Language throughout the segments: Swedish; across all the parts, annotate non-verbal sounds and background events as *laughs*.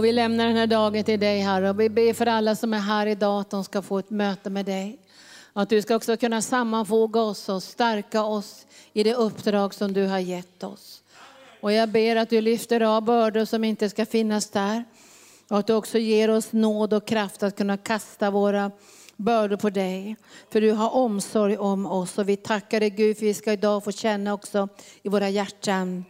Och vi lämnar den här dagen till dig Herre och vi ber för alla som är här idag att de ska få ett möte med dig. Att du ska också kunna sammanfoga oss och stärka oss i det uppdrag som du har gett oss. Och jag ber att du lyfter av bördor som inte ska finnas där. Och att du också ger oss nåd och kraft att kunna kasta våra bördor på dig. För du har omsorg om oss och vi tackar dig Gud för vi ska idag få känna också i våra hjärtan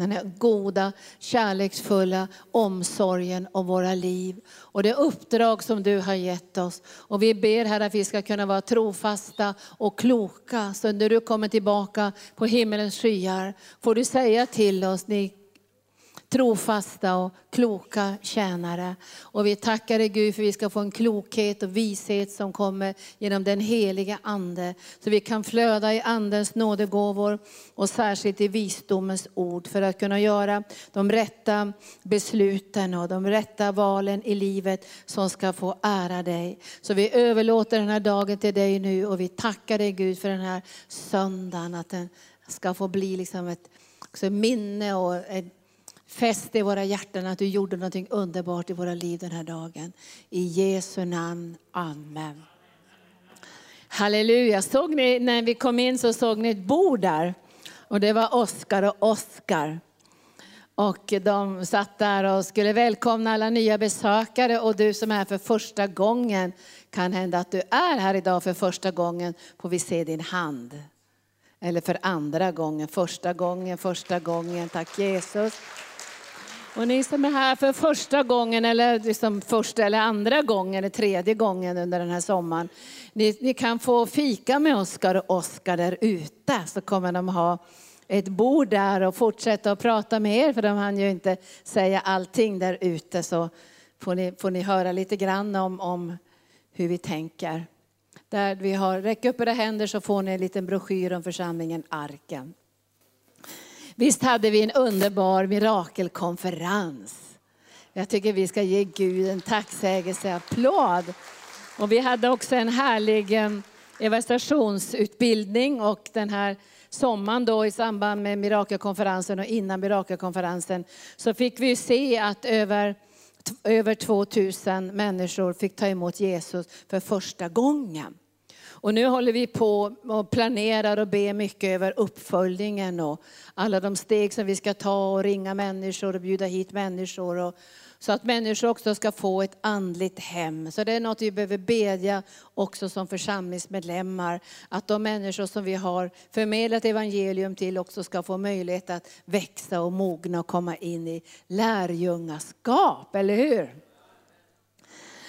den här goda, kärleksfulla omsorgen om våra liv. Och det uppdrag som du har gett oss. Och vi ber här att vi ska kunna vara trofasta och kloka. Så när du kommer tillbaka på himmelens skyar får du säga till oss, ni trofasta och kloka tjänare. Och vi tackar dig Gud för vi ska få en klokhet och vishet som kommer genom den heliga Ande. Så vi kan flöda i Andens nådegåvor och särskilt i visdomens ord för att kunna göra de rätta besluten och de rätta valen i livet som ska få ära dig. Så vi överlåter den här dagen till dig nu och vi tackar dig Gud för den här söndagen. Att den ska få bli liksom ett minne och ett Fäst i våra hjärtan att du gjorde något underbart i våra liv den här dagen. I Jesu namn. Amen. Halleluja. Såg ni, när vi kom in så såg ni ett bord där. Och det var Oskar och Oskar. Och de satt där och skulle välkomna alla nya besökare. Och du som är här för första gången, kan hända att du är här idag för första gången, får vi se din hand. Eller för andra gången, första gången, första gången. Tack Jesus. Och ni som är här för första gången, eller liksom första eller andra gången, eller tredje gången under den här sommaren. Ni, ni kan få fika med Oskar och Oskar där ute, så kommer de ha ett bord där och fortsätta att prata med er, för de hann ju inte säga allting där ute. Så får ni, får ni höra lite grann om, om hur vi tänker. Där vi har, räck upp era händer så får ni en liten broschyr om församlingen Arken. Visst hade vi en underbar mirakelkonferens. Jag tycker vi ska ge Gud en tacksägelseapplåd. Och vi hade också en härlig evangelisationsutbildning och den här sommaren då i samband med mirakelkonferensen och innan mirakelkonferensen så fick vi se att över, över 2000 människor fick ta emot Jesus för första gången. Och nu håller vi på och planerar och ber mycket över uppföljningen och alla de steg som vi ska ta och ringa människor och bjuda hit människor. Och, så att människor också ska få ett andligt hem. Så det är något vi behöver bedja också som församlingsmedlemmar. Att de människor som vi har förmedlat evangelium till också ska få möjlighet att växa och mogna och komma in i lärjungaskap, eller hur?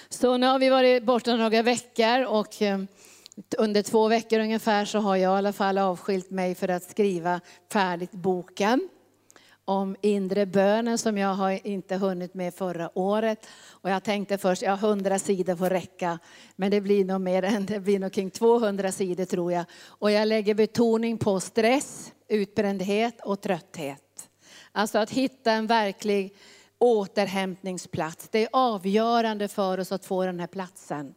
Så nu har vi varit borta några veckor och eh, under två veckor ungefär så har jag i alla fall avskilt mig för att skriva färdigt boken om inre bönen som jag har inte hunnit med förra året. Och jag tänkte först, ja 100 sidor får räcka, men det blir nog mer än, det blir nog kring 200 sidor tror jag. Och jag lägger betoning på stress, utbrändhet och trötthet. Alltså att hitta en verklig återhämtningsplats. Det är avgörande för oss att få den här platsen.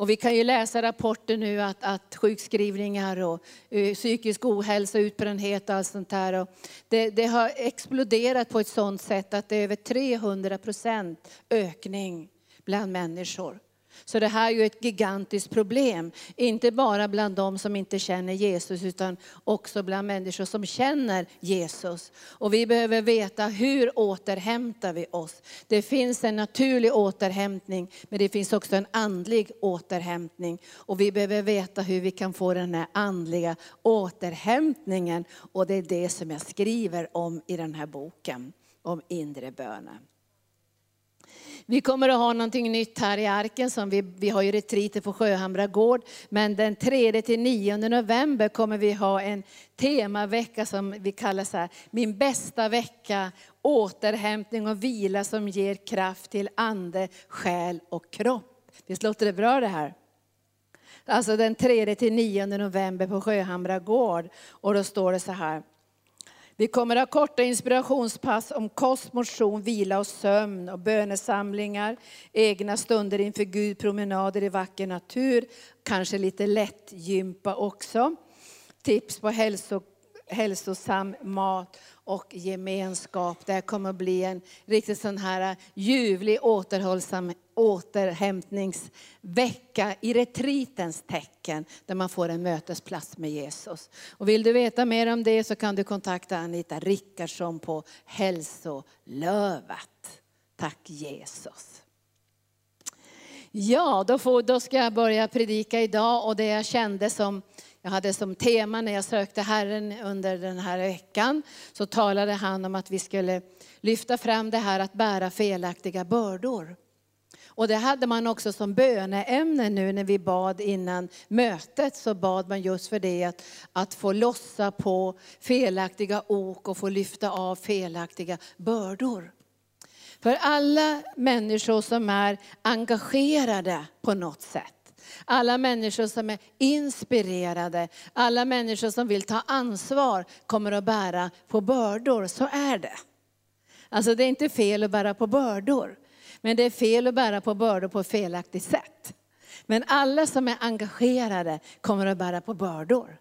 Och vi kan ju läsa rapporter nu att, att sjukskrivningar och uh, psykisk ohälsa, utbrändhet och allt sånt där. Och det, det har exploderat på ett sådant sätt att det är över 300 procent ökning bland människor. Så det här är ju ett gigantiskt problem. Inte bara bland de som inte känner Jesus utan också bland människor som känner Jesus. Och vi behöver veta hur återhämtar vi oss. Det finns en naturlig återhämtning men det finns också en andlig återhämtning. Och vi behöver veta hur vi kan få den här andliga återhämtningen. Och det är det som jag skriver om i den här boken om inre bönen. Vi kommer att ha någonting nytt här i Arken. Som vi, vi har ju retriter på Sjöhamra gård. Men den 3-9 november kommer vi ha en temavecka som vi kallar så här, min bästa vecka, återhämtning och vila som ger kraft till ande, själ och kropp. Visst låter det bra det här? Alltså den 3-9 november på Sjöhamra gård. Och då står det så här. Vi kommer att ha korta inspirationspass om kost, motion, vila och sömn och bönesamlingar, egna stunder inför Gud, promenader i vacker natur, kanske lite lätt gympa också. Tips på hälso, hälsosam mat och gemenskap. Det kommer att bli en riktigt sån här ljuvlig återhållsam återhämtningsvecka i retritens tecken där man får en mötesplats med Jesus. Och vill du veta mer om det så kan du kontakta Anita Rickardsson på Hälsolövet. Tack Jesus. Ja, då, får, då ska jag börja predika idag och det jag kände som jag hade som tema när jag sökte Herren under den här veckan, så talade han om att vi skulle lyfta fram det här att bära felaktiga bördor. Och det hade man också som böneämne nu när vi bad innan mötet, så bad man just för det att, att få lossa på felaktiga ok och få lyfta av felaktiga bördor. För alla människor som är engagerade på något sätt, alla människor som är inspirerade, alla människor som vill ta ansvar kommer att bära på bördor. Så är det. Alltså det är inte fel att bära på bördor. Men det är fel att bära på bördor på ett felaktigt sätt. Men alla som är engagerade kommer att bära på bördor.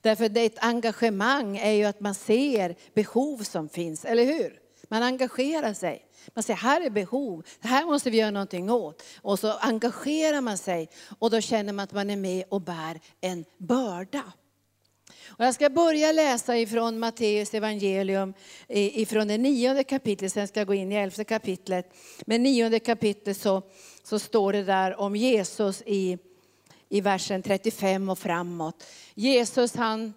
Därför det ett engagemang är ju att man ser behov som finns, eller hur? Man engagerar sig. Man säger, här är behov, det här måste vi göra någonting åt. Och så engagerar man sig och då känner man att man är med och bär en börda. Och jag ska börja läsa ifrån Matteus evangelium, ifrån det nionde kapitlet, sen ska jag gå in i elfte kapitlet. Men nionde kapitlet så, så står det där om Jesus i, i versen 35 och framåt. Jesus han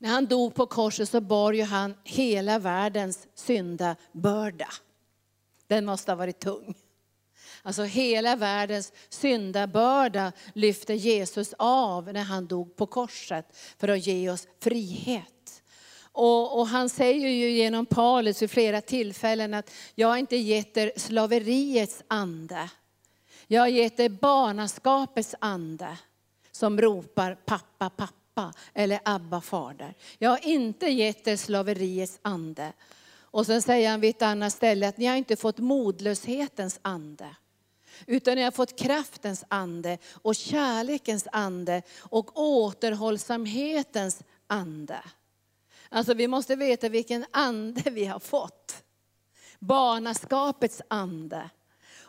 när han dog på korset så bar ju han hela världens syndabörda. Den måste ha varit tung. Alltså hela världens syndabörda lyfte Jesus av när han dog på korset för att ge oss frihet. Och, och, han säger ju genom Paulus vid flera tillfällen att jag har inte gett er slaveriets ande. Jag har gett er barnaskapets ande som ropar pappa, pappa pappa eller Abba fader. Jag har inte gett er slaveriets ande. Och sen säger han vid ett annat ställe att ni har inte fått modlöshetens ande. Utan ni har fått kraftens ande och kärlekens ande och återhållsamhetens ande. Alltså vi måste veta vilken ande vi har fått. Barnaskapets ande.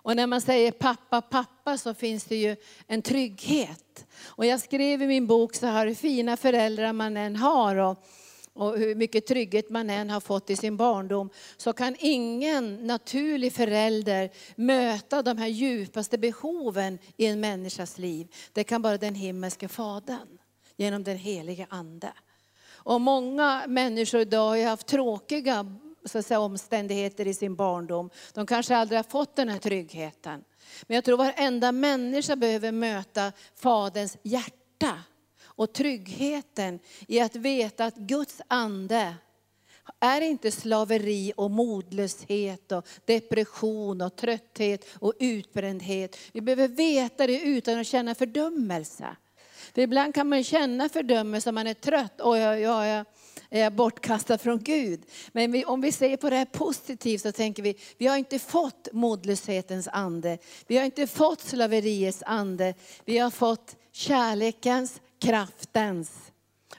Och när man säger pappa, pappa så finns det ju en trygghet. Och jag skrev i min bok så här, hur fina föräldrar man än har och, och hur mycket trygghet man än har fått i sin barndom, så kan ingen naturlig förälder möta de här djupaste behoven i en människas liv. Det kan bara den himmelske Fadern, genom den heliga Ande. Och många människor idag har haft tråkiga så att säga, omständigheter i sin barndom. De kanske aldrig har fått den här tryggheten. Men jag tror varenda människa behöver möta Faderns hjärta och tryggheten i att veta att Guds ande är inte slaveri och modlöshet och depression och trötthet och utbrändhet. Vi behöver veta det utan att känna fördömelse. För ibland kan man känna fördömelse om man är trött. Oj, oj, oj, bortkastad från Gud. Men vi, om vi ser på det här positivt så tänker vi, vi har inte fått modlöshetens ande. Vi har inte fått slaveriets ande. Vi har fått kärlekens, kraftens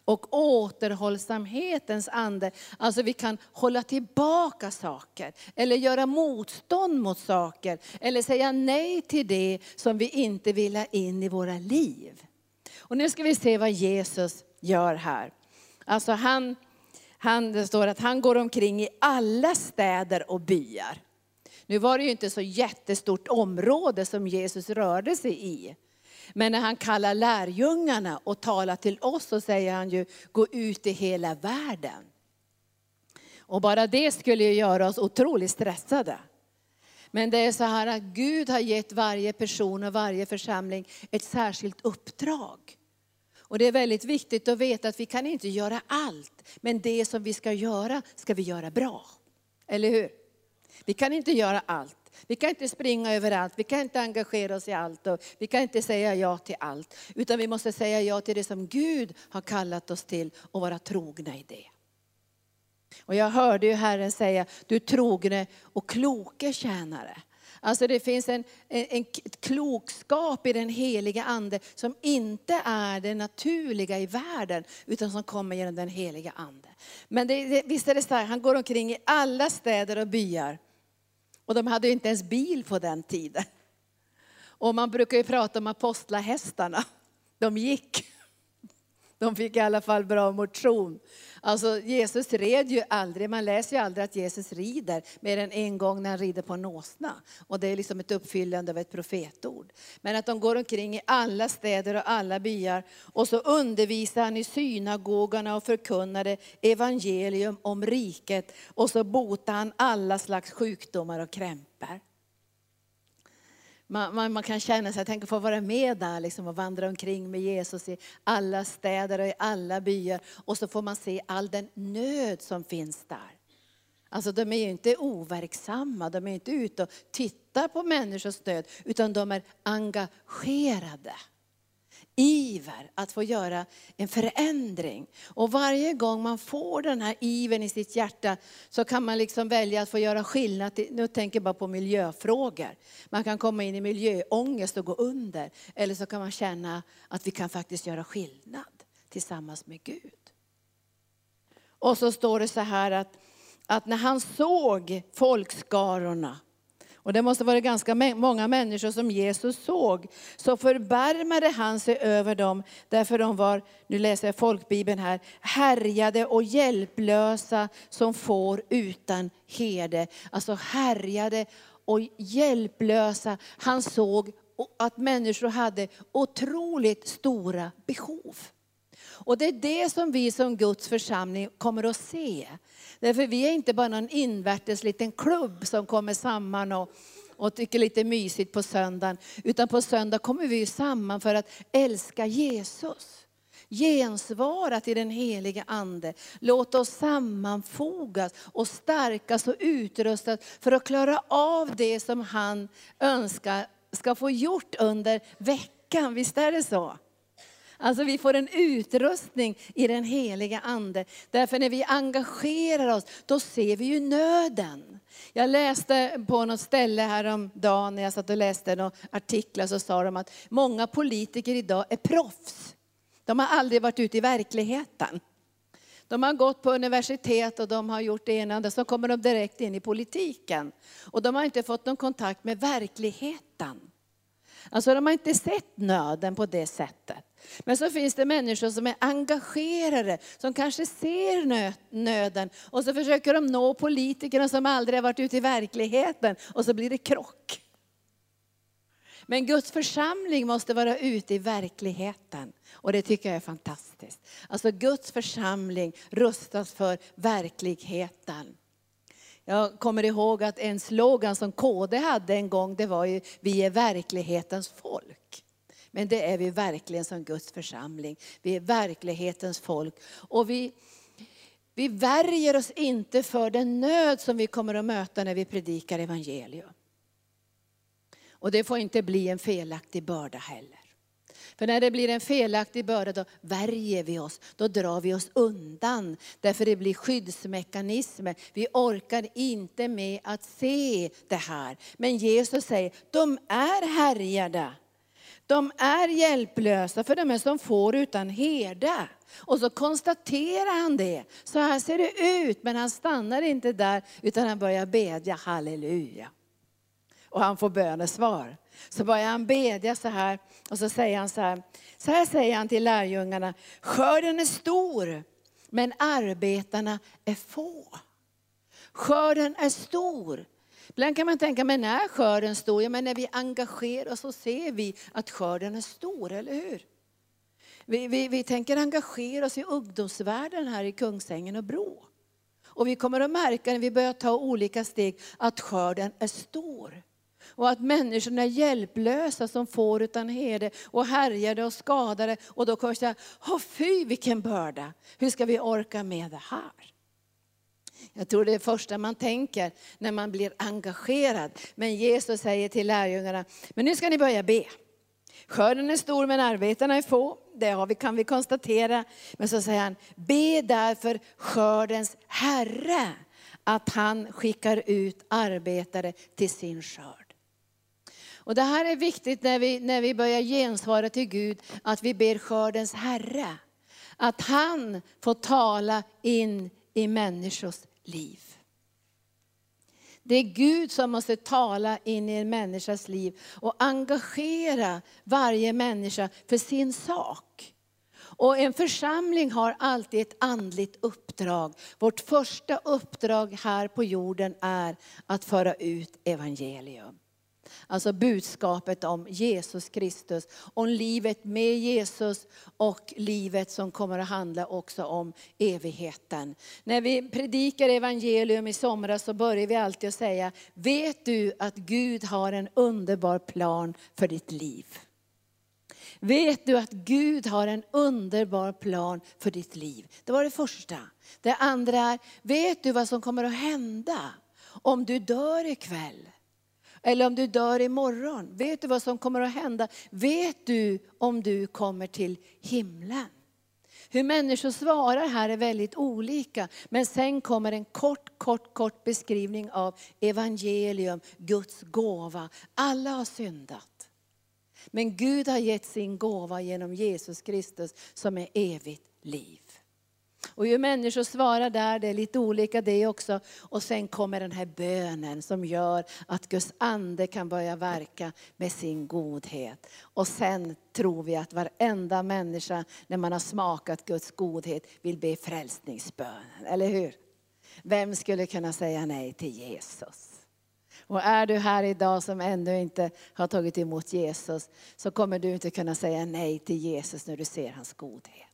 och återhållsamhetens ande. Alltså vi kan hålla tillbaka saker, eller göra motstånd mot saker, eller säga nej till det som vi inte vill ha in i våra liv. Och nu ska vi se vad Jesus gör här. Alltså han, han, det står att han går omkring i alla städer och byar. Nu var det ju inte så jättestort område som Jesus rörde sig i. Men när han kallar lärjungarna och talar till oss så säger han ju, gå ut i hela världen. Och bara det skulle ju göra oss otroligt stressade. Men det är så här att Gud har gett varje person och varje församling ett särskilt uppdrag. Och det är väldigt viktigt att veta att vi kan inte göra allt, men det som vi ska göra ska vi göra bra. Eller hur? Vi kan inte göra allt. Vi kan inte springa överallt, vi kan inte engagera oss i allt och vi kan inte säga ja till allt. Utan vi måste säga ja till det som Gud har kallat oss till och vara trogna i det. Och jag hörde ju Herren säga, du trogne och kloke tjänare. Alltså det finns en, en, en klokskap i den heliga ande som inte är det naturliga i världen, utan som kommer genom den heliga ande. Men det, det, visst är det så här, han går omkring i alla städer och byar. Och de hade ju inte ens bil på den tiden. Och man brukar ju prata om apostlahästarna. De gick. De fick i alla fall bra motion. Alltså Jesus red ju aldrig, man läser ju aldrig att Jesus rider mer än en gång när han rider på en åsna. Och det är liksom ett uppfyllande av ett profetord. Men att de går omkring i alla städer och alla byar och så undervisar han i synagogorna och förkunnade evangelium om riket och så botar han alla slags sjukdomar och krämpor. Man, man, man, kan känna sig, jag att få vara med där liksom, och vandra omkring med Jesus i alla städer och i alla byar. Och så får man se all den nöd som finns där. Alltså de är ju inte overksamma, de är inte ute och tittar på människors nöd, utan de är engagerade iver att få göra en förändring. Och varje gång man får den här ivern i sitt hjärta så kan man liksom välja att få göra skillnad. Nu tänker jag bara på miljöfrågor. Man kan komma in i miljöångest och gå under. Eller så kan man känna att vi kan faktiskt göra skillnad tillsammans med Gud. Och så står det så här att, att när han såg folkskarorna och det måste vara ganska många människor som Jesus såg. Så förbarmade han sig över dem, därför de var, nu läser jag folkbibeln här, härjade och hjälplösa som får utan herde. Alltså härjade och hjälplösa. Han såg att människor hade otroligt stora behov. Och det är det som vi som Guds församling kommer att se. Därför vi är inte bara någon invärtes liten klubb som kommer samman och, och tycker lite mysigt på söndagen. Utan på söndag kommer vi samman för att älska Jesus. Gensvara till den Helige Ande. Låt oss sammanfogas och stärkas och utrustas för att klara av det som han önskar ska få gjort under veckan. Visst är det så? Alltså vi får en utrustning i den heliga Ande. Därför när vi engagerar oss, då ser vi ju nöden. Jag läste på något ställe häromdagen när jag satt och läste några artiklar så sa de att många politiker idag är proffs. De har aldrig varit ute i verkligheten. De har gått på universitet och de har gjort det ena och det, så kommer de direkt in i politiken. Och de har inte fått någon kontakt med verkligheten. Alltså de har inte sett nöden på det sättet. Men så finns det människor som är engagerade, som kanske ser nöden och så försöker de nå politikerna som aldrig har varit ute i verkligheten och så blir det krock. Men Guds församling måste vara ute i verkligheten. Och det tycker jag är fantastiskt. Alltså Guds församling rustas för verkligheten. Jag kommer ihåg att en slogan som KD hade en gång, det var ju vi är verklighetens folk. Men det är vi verkligen som Guds församling. Vi är verklighetens folk. Och vi, vi värjer oss inte för den nöd som vi kommer att möta när vi predikar evangelium. Och det får inte bli en felaktig börda heller. För när det blir en felaktig börda då värjer vi oss, då drar vi oss undan. Därför det blir skyddsmekanismer. Vi orkar inte med att se det här. Men Jesus säger, de är härjade. De är hjälplösa för de är som får utan herde. Och så konstaterar han det. Så här ser det ut, men han stannar inte där utan han börjar bedja halleluja. Och han får bönesvar. Så börjar han bedja så här och så säger han så här. Så här säger han till lärjungarna. Skörden är stor, men arbetarna är få. Skörden är stor, Ibland kan man tänka, men är skörden stor? Ja, men när vi engagerar oss så ser vi att skörden är stor, eller hur? Vi, vi, vi tänker engagera oss i ungdomsvärlden här i Kungsängen och Bro. Och vi kommer att märka när vi börjar ta olika steg att skörden är stor. Och att människorna är hjälplösa som får utan herde och härjade och skadade. Och då kommer jag säga, oh, fy vilken börda. Hur ska vi orka med det här? Jag tror det är det första man tänker när man blir engagerad. Men Jesus säger till lärjungarna, men nu ska ni börja be. Skörden är stor men arbetarna är få, det har vi, kan vi konstatera. Men så säger han, be därför skördens Herre att han skickar ut arbetare till sin skörd. Och det här är viktigt när vi, när vi börjar gensvara till Gud, att vi ber skördens Herre. Att han får tala in i människors liv. Det är Gud som måste tala in i en människas liv och engagera varje människa för sin sak. Och en församling har alltid ett andligt uppdrag. Vårt första uppdrag här på jorden är att föra ut evangelium. Alltså budskapet om Jesus Kristus, om livet med Jesus och livet som kommer att handla också om evigheten. När vi predikar evangelium i somras så börjar vi alltid att säga, vet du att Gud har en underbar plan för ditt liv? Vet du att Gud har en underbar plan för ditt liv? Det var det första. Det andra är, vet du vad som kommer att hända om du dör ikväll? Eller om du dör imorgon. Vet du vad som kommer att hända? Vet du om du kommer till himlen? Hur människor svarar här är väldigt olika. Men sen kommer en kort, kort, kort beskrivning av evangelium, Guds gåva. Alla har syndat. Men Gud har gett sin gåva genom Jesus Kristus som är evigt liv. Och hur människor svarar där, det är lite olika det också. Och sen kommer den här bönen som gör att Guds ande kan börja verka med sin godhet. Och sen tror vi att varenda människa, när man har smakat Guds godhet, vill be frälsningsbönen. Eller hur? Vem skulle kunna säga nej till Jesus? Och är du här idag som ännu inte har tagit emot Jesus, så kommer du inte kunna säga nej till Jesus när du ser hans godhet.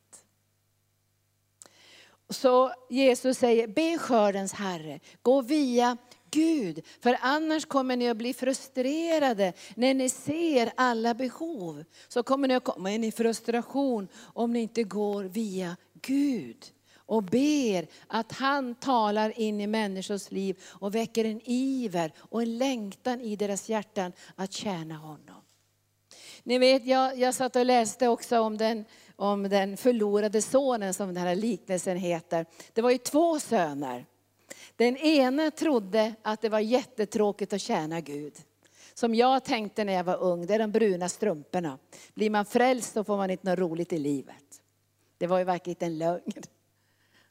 Så Jesus säger, be skördens Herre, gå via Gud. För annars kommer ni att bli frustrerade när ni ser alla behov. Så kommer ni att komma in i frustration om ni inte går via Gud. Och ber att han talar in i människors liv och väcker en iver och en längtan i deras hjärtan att tjäna honom. Ni vet, jag, jag satt och läste också om den om den förlorade sonen som den här liknelsen heter. Det var ju två söner. Den ene trodde att det var jättetråkigt att tjäna Gud. Som jag tänkte när jag var ung, det är de bruna strumporna. Blir man frälst så får man inte något roligt i livet. Det var ju verkligen en lögn.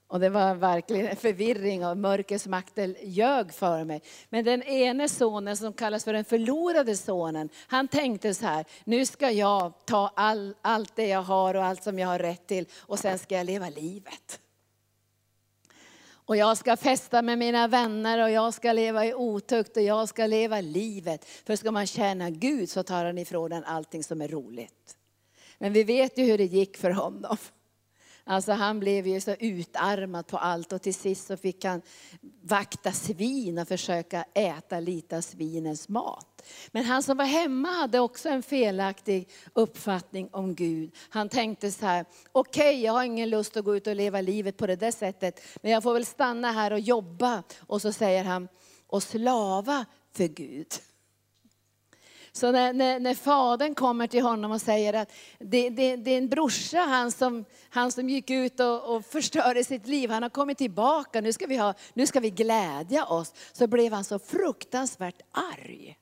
Och det var verkligen förvirring och mörkrets makter ljög för mig. Men den ene sonen som kallas för den förlorade sonen, han tänkte så här, nu ska jag ta all, allt det jag har och allt som jag har rätt till och sen ska jag leva livet. Och jag ska festa med mina vänner och jag ska leva i otukt och jag ska leva livet. För ska man tjäna Gud så tar han ifrån en allting som är roligt. Men vi vet ju hur det gick för honom. Alltså han blev ju så utarmad på allt och till sist så fick han vakta svin och försöka äta lite av svinens mat. Men han som var hemma hade också en felaktig uppfattning om Gud. Han tänkte så här, okej okay, jag har ingen lust att gå ut och leva livet på det där sättet, men jag får väl stanna här och jobba. Och så säger han, och slava för Gud. Så när, när, när fadern kommer till honom och säger att det, det, det är en brorsa, han som, han som gick ut och, och förstörde sitt liv, han har kommit tillbaka, nu ska, vi ha, nu ska vi glädja oss. Så blev han så fruktansvärt arg.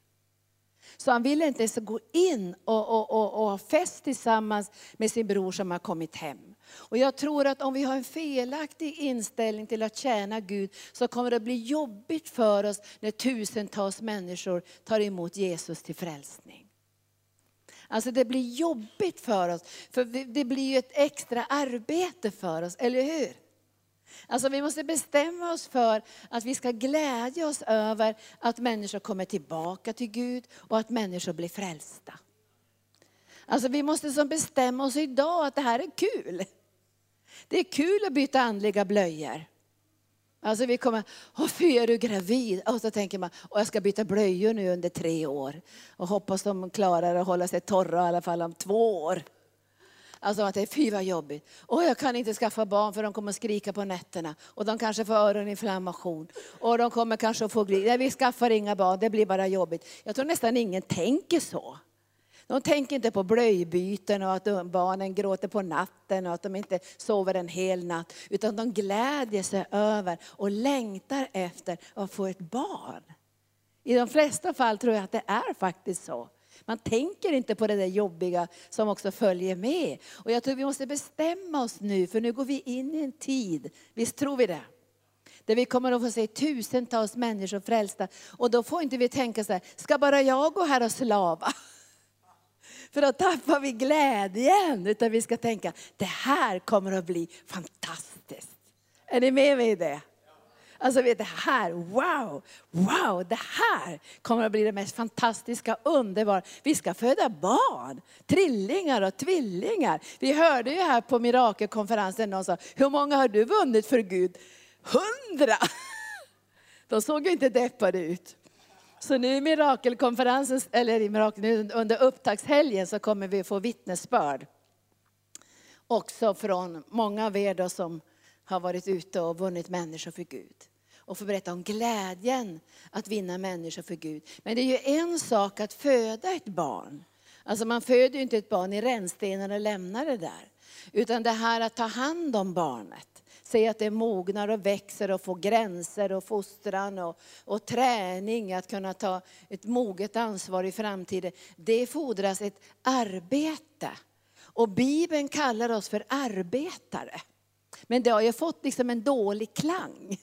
Så han ville inte ens gå in och, och, och, och ha fest tillsammans med sin bror som har kommit hem. Och jag tror att om vi har en felaktig inställning till att tjäna Gud så kommer det bli jobbigt för oss när tusentals människor tar emot Jesus till frälsning. Alltså det blir jobbigt för oss, för det blir ju ett extra arbete för oss, eller hur? Alltså vi måste bestämma oss för att vi ska glädja oss över att människor kommer tillbaka till Gud och att människor blir frälsta. Alltså vi måste som bestämma oss idag att det här är kul. Det är kul att byta andliga blöjor. Alltså vi kommer, åh fy är du gravid? Och så tänker man, och jag ska byta blöjor nu under tre år. Och hoppas de klarar att hålla sig torra i alla fall om två år. Alltså att det är fy vad jobbigt. Och jag kan inte skaffa barn för de kommer att skrika på nätterna. Och de kanske får öroninflammation. Och de kommer kanske att få glid. Nej, vi skaffar inga barn, det blir bara jobbigt. Jag tror nästan ingen tänker så. De tänker inte på blöjbyten och att barnen gråter på natten och att de inte sover en hel natt. Utan de glädjer sig över och längtar efter att få ett barn. I de flesta fall tror jag att det är faktiskt så. Man tänker inte på det där jobbiga som också följer med. Och jag tror vi måste bestämma oss nu, för nu går vi in i en tid, visst tror vi det? Där vi kommer att få se tusentals människor frälsta. Och då får inte vi tänka så här, ska bara jag gå här och slava? *laughs* För då tappar vi glädjen. Utan vi ska tänka, det här kommer att bli fantastiskt. Är ni med mig i det? Alltså vet det här, wow, wow, det här kommer att bli det mest fantastiska, underbara. Vi ska föda barn, trillingar och tvillingar. Vi hörde ju här på mirakelkonferensen någon sa, hur många har du vunnit för Gud? Hundra! *laughs* De såg ju inte deppade ut. Så nu i mirakelkonferensen, eller i mirakel, under upptaktshelgen så kommer vi få vittnesbörd. Också från många av er då som har varit ute och vunnit människor för Gud. Och få berätta om glädjen att vinna människor för Gud. Men det är ju en sak att föda ett barn. Alltså man föder ju inte ett barn i rännstenen och lämnar det där. Utan det här att ta hand om barnet. Se att det mognar och växer och får gränser och fostran och, och träning att kunna ta ett moget ansvar i framtiden. Det fordras ett arbete. Och Bibeln kallar oss för arbetare. Men det har ju fått liksom en dålig klang.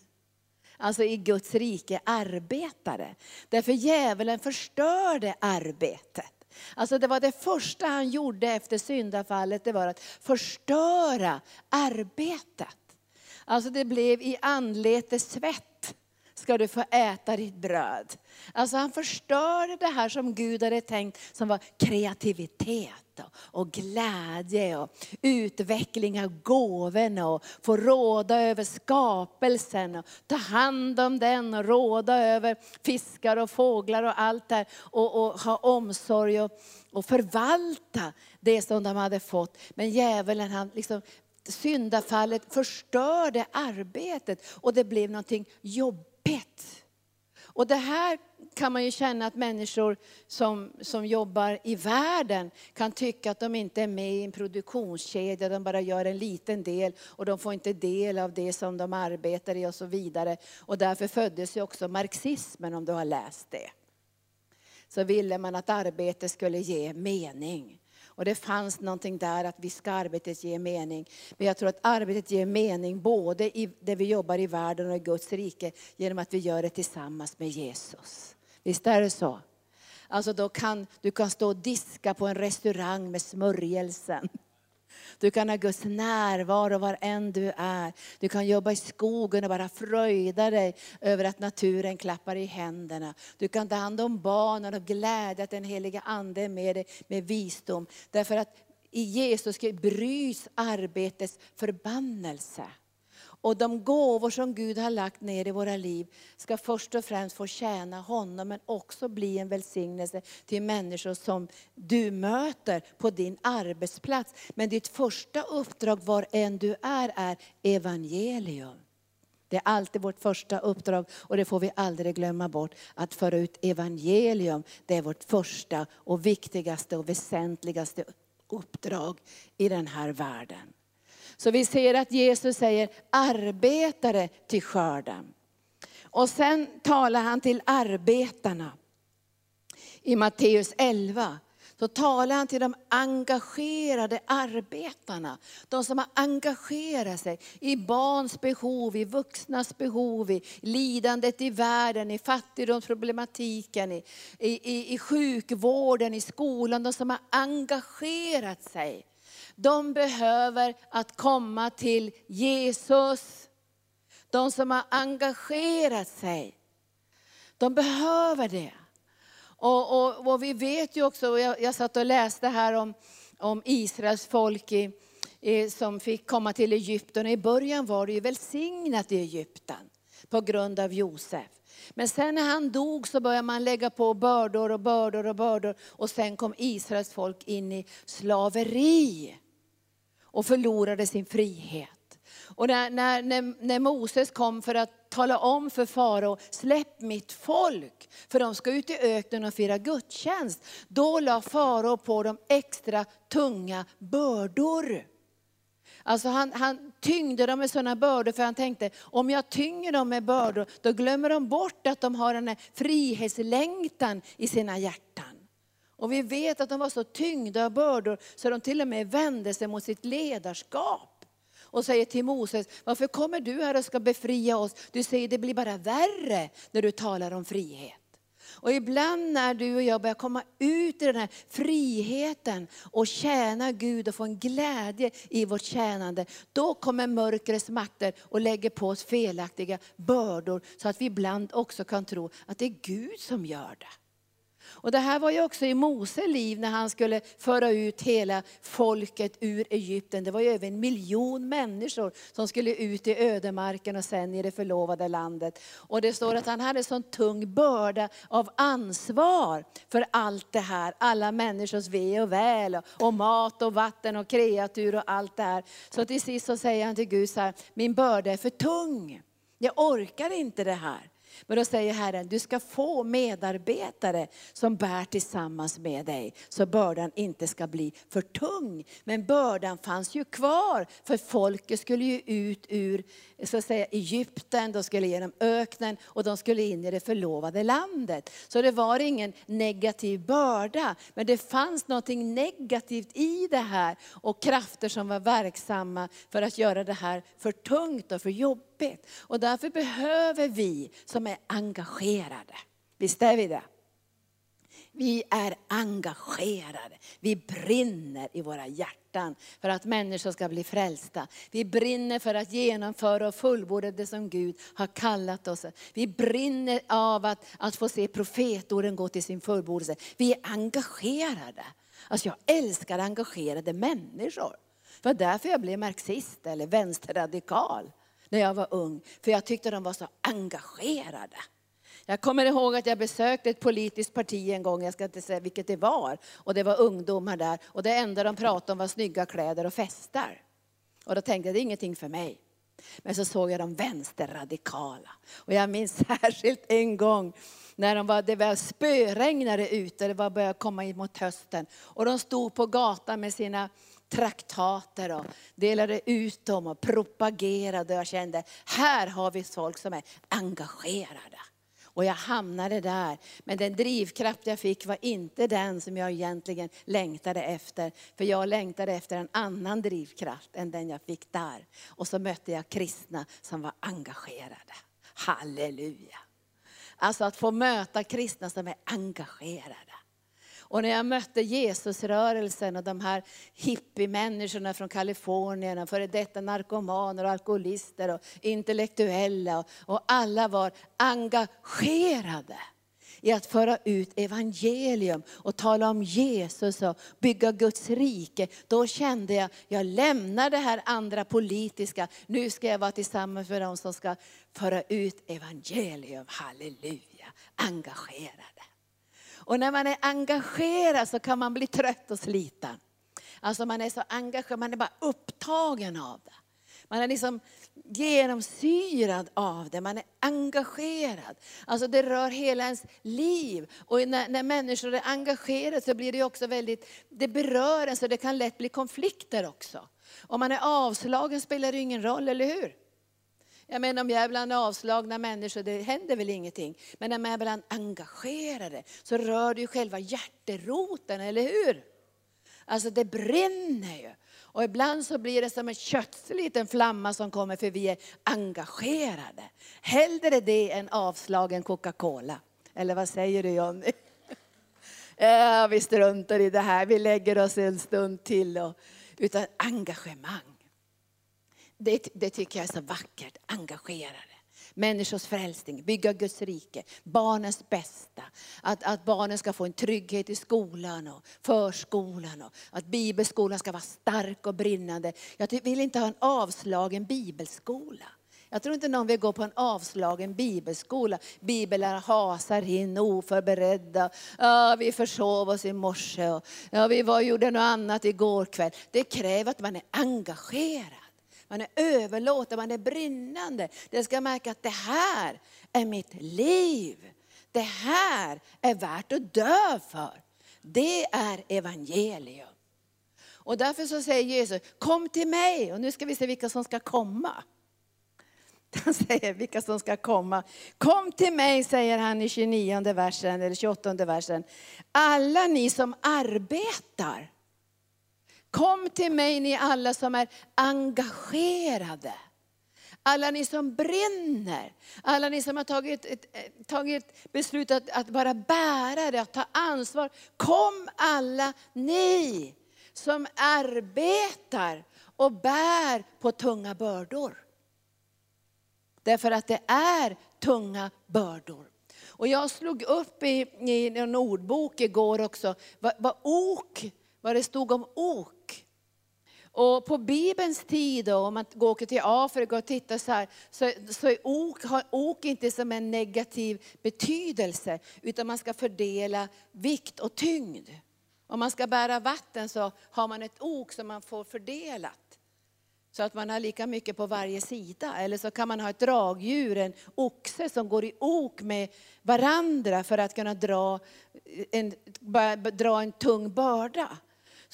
Alltså i Guds rike, arbetare. Därför djävulen förstörde arbetet. Alltså det var det första han gjorde efter syndafallet, det var att förstöra arbetet. Alltså det blev i anletes svett ska du få äta ditt bröd. Alltså han förstörde det här som Gud hade tänkt som var kreativitet och glädje och utveckling av gåvorna och få råda över skapelsen och ta hand om den och råda över fiskar och fåglar och allt det och, och ha omsorg och, och förvalta det som de hade fått. Men djävulen han liksom syndafallet förstörde arbetet och det blev någonting jobbigt. Och det här kan man ju känna att människor som, som jobbar i världen kan tycka att de inte är med i en produktionskedja, de bara gör en liten del och de får inte del av det som de arbetar i och så vidare. Och därför föddes ju också marxismen om du har läst det. Så ville man att arbete skulle ge mening. Och det fanns någonting där att vi ska arbetet ge mening. Men jag tror att arbetet ger mening både i det vi jobbar i världen och i Guds rike genom att vi gör det tillsammans med Jesus. Visst är det så? Alltså då kan, du kan stå och diska på en restaurang med smörjelsen. Du kan ha Guds närvaro var än du är. Du kan jobba i skogen och bara fröjda dig över att naturen klappar i händerna. Du kan ta hand om barnen och glädja att den heliga Ande är med dig med visdom. Därför att i Jesus bryts arbetets förbannelse. Och de gåvor som Gud har lagt ner i våra liv ska först och främst få tjäna honom men också bli en välsignelse till människor som du möter på din arbetsplats. Men ditt första uppdrag var än du är, är evangelium. Det är alltid vårt första uppdrag och det får vi aldrig glömma bort. Att föra ut evangelium, det är vårt första och viktigaste och väsentligaste uppdrag i den här världen. Så vi ser att Jesus säger arbetare till skörden. Och sen talar han till arbetarna. I Matteus 11 så talar han till de engagerade arbetarna. De som har engagerat sig i barns behov, i vuxnas behov, i lidandet i världen, i fattigdomsproblematiken, i, i, i sjukvården, i skolan. De som har engagerat sig. De behöver att komma till Jesus. De som har engagerat sig. De behöver det. Och, och, och vi vet ju också, jag, jag satt och läste här om, om Israels folk i, i, som fick komma till Egypten. I början var det ju välsignat i Egypten på grund av Josef. Men sen när han dog så började man lägga på bördor och bördor och bördor. Och sen kom Israels folk in i slaveri och förlorade sin frihet. Och när, när, när, när Moses kom för att tala om för farao, släpp mitt folk, för de ska ut i öknen och fira gudstjänst. Då la farao på dem extra tunga bördor. Alltså han, han tyngde dem med sådana bördor för han tänkte, om jag tynger dem med bördor, då glömmer de bort att de har den här frihetslängtan i sina hjärtan. Och vi vet att de var så tyngda av bördor så de till och med vände sig mot sitt ledarskap. Och säger till Moses, varför kommer du här och ska befria oss? Du säger det blir bara värre när du talar om frihet. Och ibland när du och jag börjar komma ut i den här friheten och tjäna Gud och få en glädje i vårt tjänande, då kommer mörkrets makter och lägger på oss felaktiga bördor så att vi ibland också kan tro att det är Gud som gör det. Och det här var ju också i Mose liv när han skulle föra ut hela folket ur Egypten. Det var ju över en miljon människor som skulle ut i ödemarken och sen i det förlovade landet. Och det står att han hade sån tung börda av ansvar för allt det här. Alla människors ve och väl och, och mat och vatten och kreatur och allt det här. Så till sist så säger han till Gud så här, min börda är för tung. Jag orkar inte det här. Men då säger Herren, du ska få medarbetare som bär tillsammans med dig, så bördan inte ska bli för tung. Men bördan fanns ju kvar, för folket skulle ju ut ur så att säga, Egypten, de skulle genom öknen och de skulle in i det förlovade landet. Så det var ingen negativ börda, men det fanns något negativt i det här och krafter som var verksamma för att göra det här för tungt och för jobbigt jobbigt. Och därför behöver vi som är engagerade, visst är vi det? Vi är engagerade, vi brinner i våra hjärtan för att människor ska bli frälsta. Vi brinner för att genomföra och fullborda det som Gud har kallat oss. Vi brinner av att, att få se profetorden gå till sin fullbordelse. Vi är engagerade. Alltså jag älskar engagerade människor. Det var därför jag blev marxist eller vänsterradikal när jag var ung. För jag tyckte de var så engagerade. Jag kommer ihåg att jag besökte ett politiskt parti en gång, jag ska inte säga vilket det var. Och det var ungdomar där. Och det enda de pratade om var snygga kläder och festar. Och då tänkte jag, det är ingenting för mig. Men så såg jag de vänsterradikala. Och jag minns *laughs* särskilt en gång när de var, det var spöregnare ute, det var började komma in mot hösten. Och de stod på gatan med sina traktater och delade ut dem och propagerade. Jag kände, här har vi folk som är engagerade. Och jag hamnade där. Men den drivkraft jag fick var inte den som jag egentligen längtade efter. För jag längtade efter en annan drivkraft än den jag fick där. Och så mötte jag kristna som var engagerade. Halleluja. Alltså att få möta kristna som är engagerade. Och när jag mötte Jesusrörelsen och de här hippiemänniskorna från Kalifornien, och före detta narkomaner och alkoholister och intellektuella. Och, och alla var engagerade i att föra ut evangelium och tala om Jesus och bygga Guds rike. Då kände jag, jag lämnar det här andra politiska. Nu ska jag vara tillsammans med dem som ska föra ut evangelium. Halleluja, engagerade. Och när man är engagerad så kan man bli trött och sliten. Alltså man är så engagerad, man är bara upptagen av det. Man är liksom genomsyrad av det, man är engagerad. Alltså det rör hela ens liv. Och när, när människor är engagerade så blir det också väldigt, det berör en så det kan lätt bli konflikter också. Om man är avslagen spelar det ingen roll, eller hur? Jag menar om jag är bland avslagna människor, det händer väl ingenting. Men när man är bland engagerade så rör det ju själva hjärteroten, eller hur? Alltså det brinner ju. Och ibland så blir det som en köttslig liten flamma som kommer för vi är engagerade. Hellre det än avslagen Coca-Cola. Eller vad säger du Jonny? *laughs* Ja, vi struntar i det här, vi lägger oss en stund till. Och, utan engagemang. Det, det tycker jag är så vackert, engagerade. Människors frälsning, bygga Guds rike, barnens bästa. Att, att barnen ska få en trygghet i skolan och förskolan. Och att bibelskolan ska vara stark och brinnande. Jag vill inte ha en avslagen bibelskola. Jag tror inte någon vill gå på en avslagen bibelskola. Bibeln hasar in oförberedda. Ja, vi försov oss i morse och ja, vi var, gjorde något annat igår kväll. Det kräver att man är engagerad man är överlåten, man är brinnande. Det ska märka att det här är mitt liv. Det här är värt att dö för. Det är evangelium. Och därför så säger Jesus, kom till mig. Och nu ska vi se vilka som ska komma. *laughs* Han säger vilka som ska komma. Kom till mig, säger han i 29 versen, eller 28 versen. Alla ni som arbetar. Kom till mig ni alla som är engagerade. Alla ni som brinner, alla ni som har tagit, ett, eh, tagit beslut att, att bara bära det, att ta ansvar. Kom alla ni som arbetar och bär på tunga bördor. Därför att det är tunga bördor. Och jag slog upp i, i en ordbok igår också, vad, vad ok, vad det stod om ok. Och på Bibelns tid, då, om man åker till Afrika och tittar så här, så, så är ok, har ok inte som en negativ betydelse, utan man ska fördela vikt och tyngd. Om man ska bära vatten så har man ett ok som man får fördelat. Så att man har lika mycket på varje sida. Eller så kan man ha ett dragdjur, en oxe som går i ok med varandra för att kunna dra en, dra en tung börda.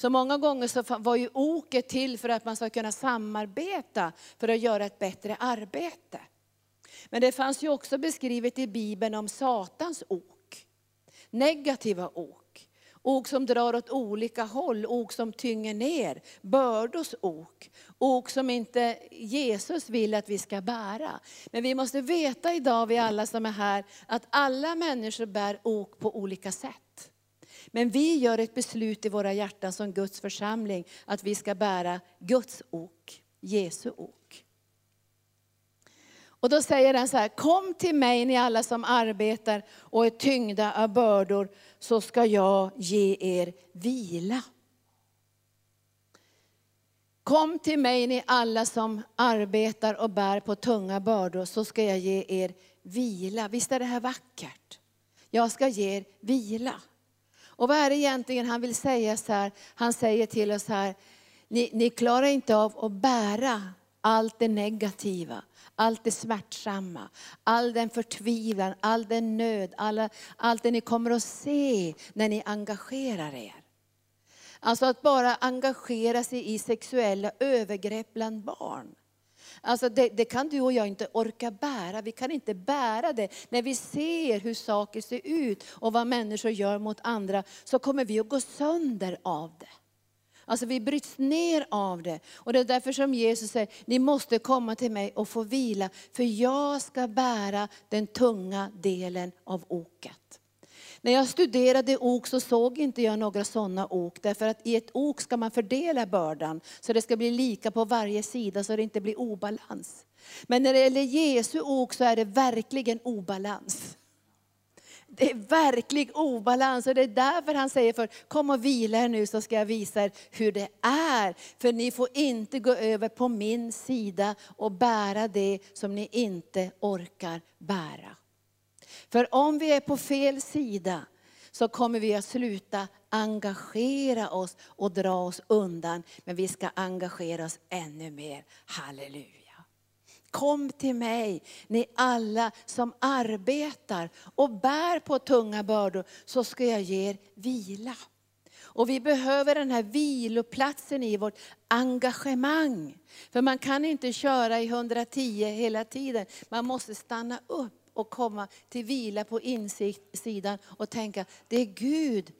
Så många gånger så var ju oket till för att man ska kunna samarbeta för att göra ett bättre arbete. Men det fanns ju också beskrivet i Bibeln om Satans ok. Negativa ok. Ok som drar åt olika håll, ok som tynger ner, bördors ok. Ok som inte Jesus vill att vi ska bära. Men vi måste veta idag, vi alla som är här, att alla människor bär ok på olika sätt. Men vi gör ett beslut i våra hjärtan som Guds församling, att vi ska bära Guds ok, Jesu ok. Och då säger den så här, kom till mig ni alla som arbetar och är tyngda av bördor, så ska jag ge er vila. Kom till mig ni alla som arbetar och bär på tunga bördor, så ska jag ge er vila. Visst är det här vackert? Jag ska ge er vila. Och vad är det egentligen han vill säga så här? Han säger till oss här, ni, ni klarar inte av att bära allt det negativa, allt det smärtsamma, all den förtvivlan, all den nöd, alla, allt det ni kommer att se när ni engagerar er. Alltså att bara engagera sig i sexuella övergrepp bland barn. Alltså det, det, kan du och jag inte orka bära. Vi kan inte bära det. När vi ser hur saker ser ut och vad människor gör mot andra, så kommer vi att gå sönder av det. Alltså vi bryts ner av det. Och det är därför som Jesus säger, ni måste komma till mig och få vila, för jag ska bära den tunga delen av oket. När jag studerade ok så såg inte jag några sådana ok, därför att i ett ok ska man fördela bördan, så det ska bli lika på varje sida så det inte blir obalans. Men när det gäller Jesu ok så är det verkligen obalans. Det är verklig obalans och det är därför han säger för kom och vila er nu så ska jag visa er hur det är. För ni får inte gå över på min sida och bära det som ni inte orkar bära. För om vi är på fel sida så kommer vi att sluta engagera oss och dra oss undan. Men vi ska engagera oss ännu mer. Halleluja. Kom till mig, ni alla som arbetar och bär på tunga bördor, så ska jag ge er vila. Och vi behöver den här viloplatsen i vårt engagemang. För man kan inte köra i 110 hela tiden. Man måste stanna upp och komma till vila på insidan och tänka, det är Gud,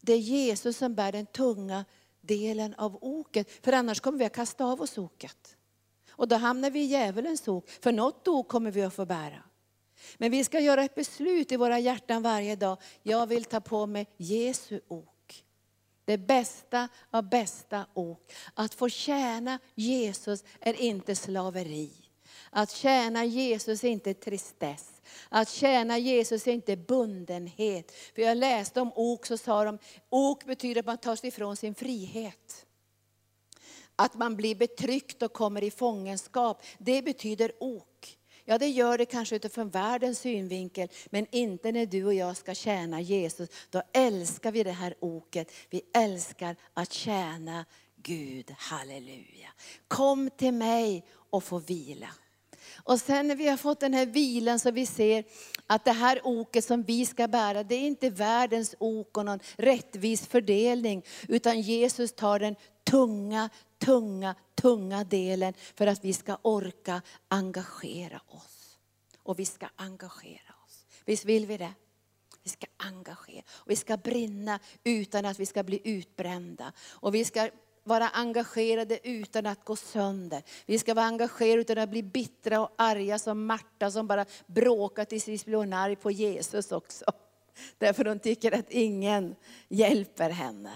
det är Jesus som bär den tunga delen av oket. För annars kommer vi att kasta av oss oket. Och då hamnar vi i djävulens ok, för något ok kommer vi att få bära. Men vi ska göra ett beslut i våra hjärtan varje dag. Jag vill ta på mig Jesu ok. Det bästa av bästa ok. Att få tjäna Jesus är inte slaveri. Att tjäna Jesus är inte tristess. Att tjäna Jesus är inte bundenhet. För jag läste om ok, så sa de, ok betyder att man tar sig ifrån sin frihet. Att man blir betryckt och kommer i fångenskap, det betyder ok. Ja, det gör det kanske utifrån världens synvinkel, men inte när du och jag ska tjäna Jesus. Då älskar vi det här oket. Vi älskar att tjäna Gud. Halleluja. Kom till mig och få vila. Och sen när vi har fått den här vilan så vi ser att det här oket som vi ska bära, det är inte världens ok och någon rättvis fördelning, utan Jesus tar den tunga, tunga, tunga delen för att vi ska orka engagera oss. Och vi ska engagera oss. Visst vill vi det? Vi ska engagera och vi ska brinna utan att vi ska bli utbrända. Och vi ska vara engagerade utan att gå sönder. Vi ska vara engagerade utan att bli bittra och arga som Marta som bara bråkar tills vi blir arg på Jesus också. Därför hon tycker att ingen hjälper henne.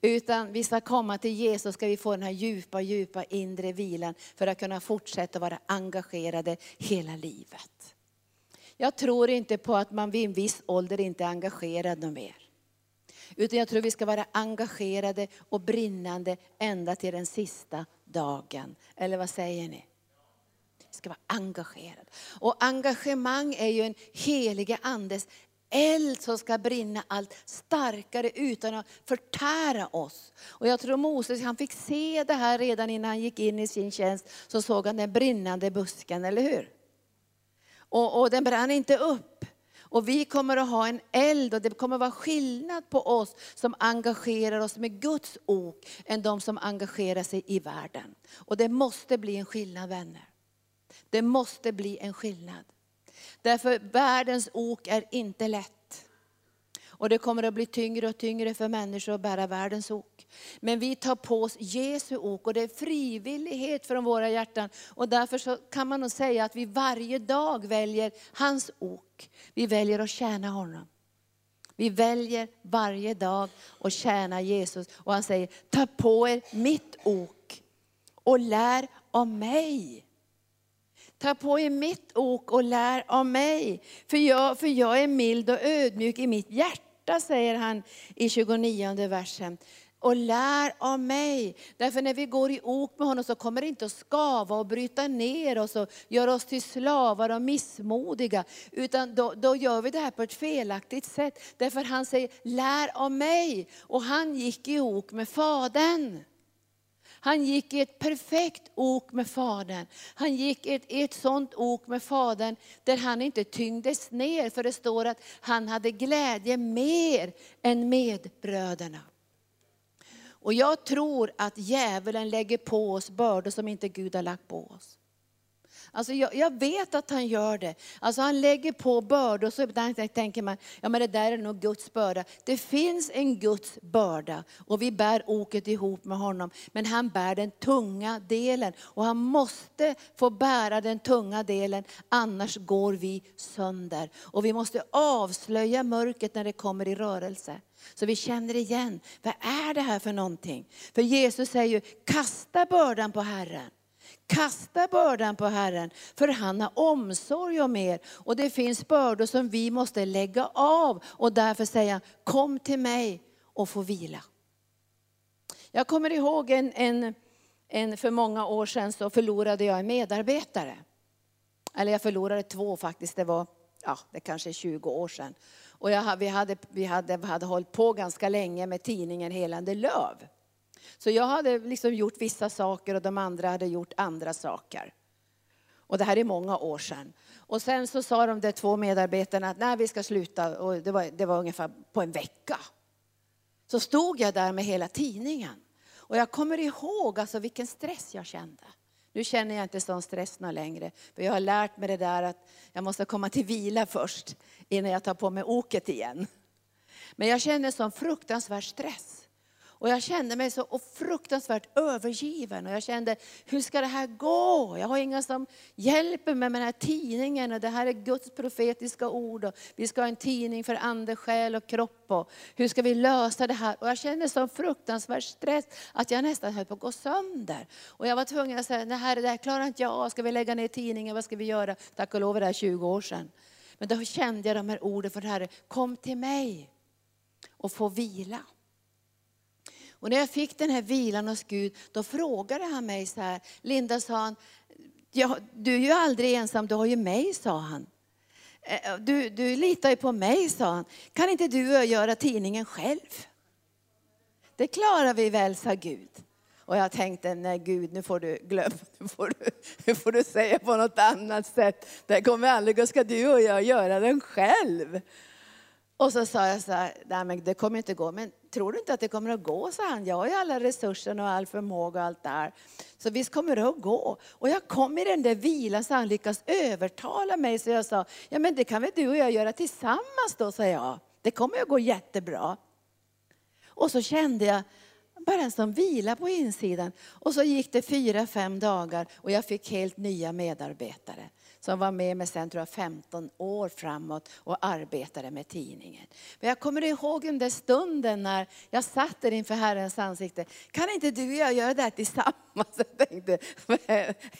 Utan vi ska komma till Jesus, ska vi få den här djupa, djupa inre vilan för att kunna fortsätta vara engagerade hela livet. Jag tror inte på att man vid en viss ålder inte är engagerad mer. Utan jag tror vi ska vara engagerade och brinnande ända till den sista dagen. Eller vad säger ni? Vi ska vara engagerade. Och engagemang är ju en helige andes eld som ska brinna allt starkare utan att förtära oss. Och jag tror Moses han fick se det här redan innan han gick in i sin tjänst. Så såg han den brinnande busken, eller hur? Och, och den brann inte upp. Och vi kommer att ha en eld och det kommer att vara skillnad på oss som engagerar oss med Guds ok än de som engagerar sig i världen. Och det måste bli en skillnad vänner. Det måste bli en skillnad. Därför världens ok är inte lätt. Och det kommer att bli tyngre och tyngre för människor att bära världens ok. Men vi tar på oss Jesu ok och det är frivillighet från våra hjärtan. Och därför så kan man nog säga att vi varje dag väljer hans ok. Vi väljer att tjäna honom. Vi väljer varje dag att tjäna Jesus. Och han säger, ta på er mitt ok och lär av mig. Ta på er mitt ok och lär av mig. För jag, för jag är mild och ödmjuk i mitt hjärta, säger han i 29 versen. Och lär av mig. Därför när vi går i ok med honom så kommer det inte att skava och bryta ner oss och göra oss till slavar och missmodiga. Utan då, då gör vi det här på ett felaktigt sätt. Därför han säger, lär av mig. Och han gick i ok med Fadern. Han gick i ett perfekt ok med Fadern. Han gick i ett, ett sånt ok med Fadern där han inte tyngdes ner. För det står att han hade glädje mer än medbröderna. Och jag tror att djävulen lägger på oss bördor som inte Gud har lagt på oss. Alltså jag, jag, vet att han gör det. Alltså han lägger på bördor så tänker man, ja men det där är nog Guds börda. Det finns en Guds börda och vi bär oket ihop med honom. Men han bär den tunga delen och han måste få bära den tunga delen annars går vi sönder. Och vi måste avslöja mörkret när det kommer i rörelse. Så vi känner igen, vad är det här för någonting? För Jesus säger ju, kasta bördan på Herren. Kasta bördan på Herren, för han har omsorg om er. Och det finns bördor som vi måste lägga av och därför säga, kom till mig och få vila. Jag kommer ihåg en, en, en, för många år sedan så förlorade jag en medarbetare. Eller jag förlorade två faktiskt, det var ja, det kanske är 20 år sedan. Och jag, vi, hade, vi, hade, vi hade hållit på ganska länge med tidningen Helande Löv. Så jag hade liksom gjort vissa saker och de andra hade gjort andra saker. Och det här är många år sedan. Och sen så sa de där två medarbetarna att nej, vi ska sluta. Och det var, det var ungefär på en vecka. Så stod jag där med hela tidningen. Och jag kommer ihåg alltså vilken stress jag kände. Nu känner jag inte sån stress längre. För jag har lärt mig det där att jag måste komma till vila först innan jag tar på mig oket igen. Men jag känner sån fruktansvärd stress. Och jag kände mig så fruktansvärt övergiven. Och jag kände, hur ska det här gå? Jag har inga som hjälper mig med den här tidningen. Och det här är Guds profetiska ord. Och vi ska ha en tidning för ande, själ och kropp. Och hur ska vi lösa det här? Och jag kände så fruktansvärd stress att jag nästan höll på att gå sönder. Och jag var tvungen att säga, nej här, det här klarar inte jag. Ska vi lägga ner tidningen? Vad ska vi göra? Tack och lov är det här 20 år sedan. Men då kände jag de här orden från Herren, kom till mig och få vila. Och när jag fick den här vilan hos Gud, då frågade han mig så här, Linda sa han, ja, du är ju aldrig ensam, du har ju mig, sa han. Eh, eh, du, du litar ju på mig, sa han. Kan inte du göra tidningen själv? Det klarar vi väl, sa Gud. Och jag tänkte, nej Gud, nu får du glömma, nu får du, nu får du säga på något annat sätt. Det kommer aldrig gå, ska du och jag göra den själv? Och så sa jag så här, nej men det kommer inte gå. Men tror du inte att det kommer att gå, sa han. Jag har ju alla resurser och all förmåga och allt där. Så visst kommer det att gå. Och jag kom i den där vilan så han lyckas övertala mig. Så jag sa, ja men det kan väl du och jag göra tillsammans då, sa jag. Det kommer att gå jättebra. Och så kände jag, bara en sån vila på insidan. Och så gick det fyra, fem dagar och jag fick helt nya medarbetare som var med mig sen tror jag 15 år framåt och arbetade med tidningen. Men jag kommer ihåg den där stunden när jag satt där inför Herrens ansikte. Kan inte du och jag göra det här tillsammans? *laughs* Jag tänkte,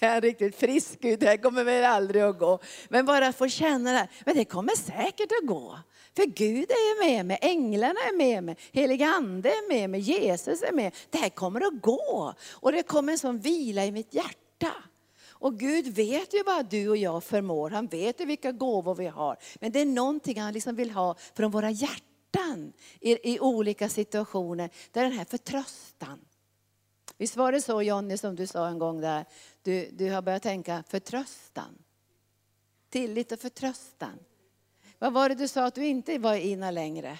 jag är riktigt frisk ut, det här kommer väl aldrig att gå. Men bara få känna det här, men det kommer säkert att gå. För Gud är med mig, änglarna är med mig, heliga ande är med mig, Jesus är med. Det här kommer att gå. Och det kommer en sån vila i mitt hjärta. Och Gud vet ju vad du och jag förmår. Han vet ju vilka gåvor vi har. Men det är någonting han liksom vill ha från våra hjärtan i, i olika situationer. Det är den här förtröstan. Visst var det så Jonny som du sa en gång där, du, du har börjat tänka förtröstan. Tillit och förtröstan. Vad var det du sa att du inte var inne längre?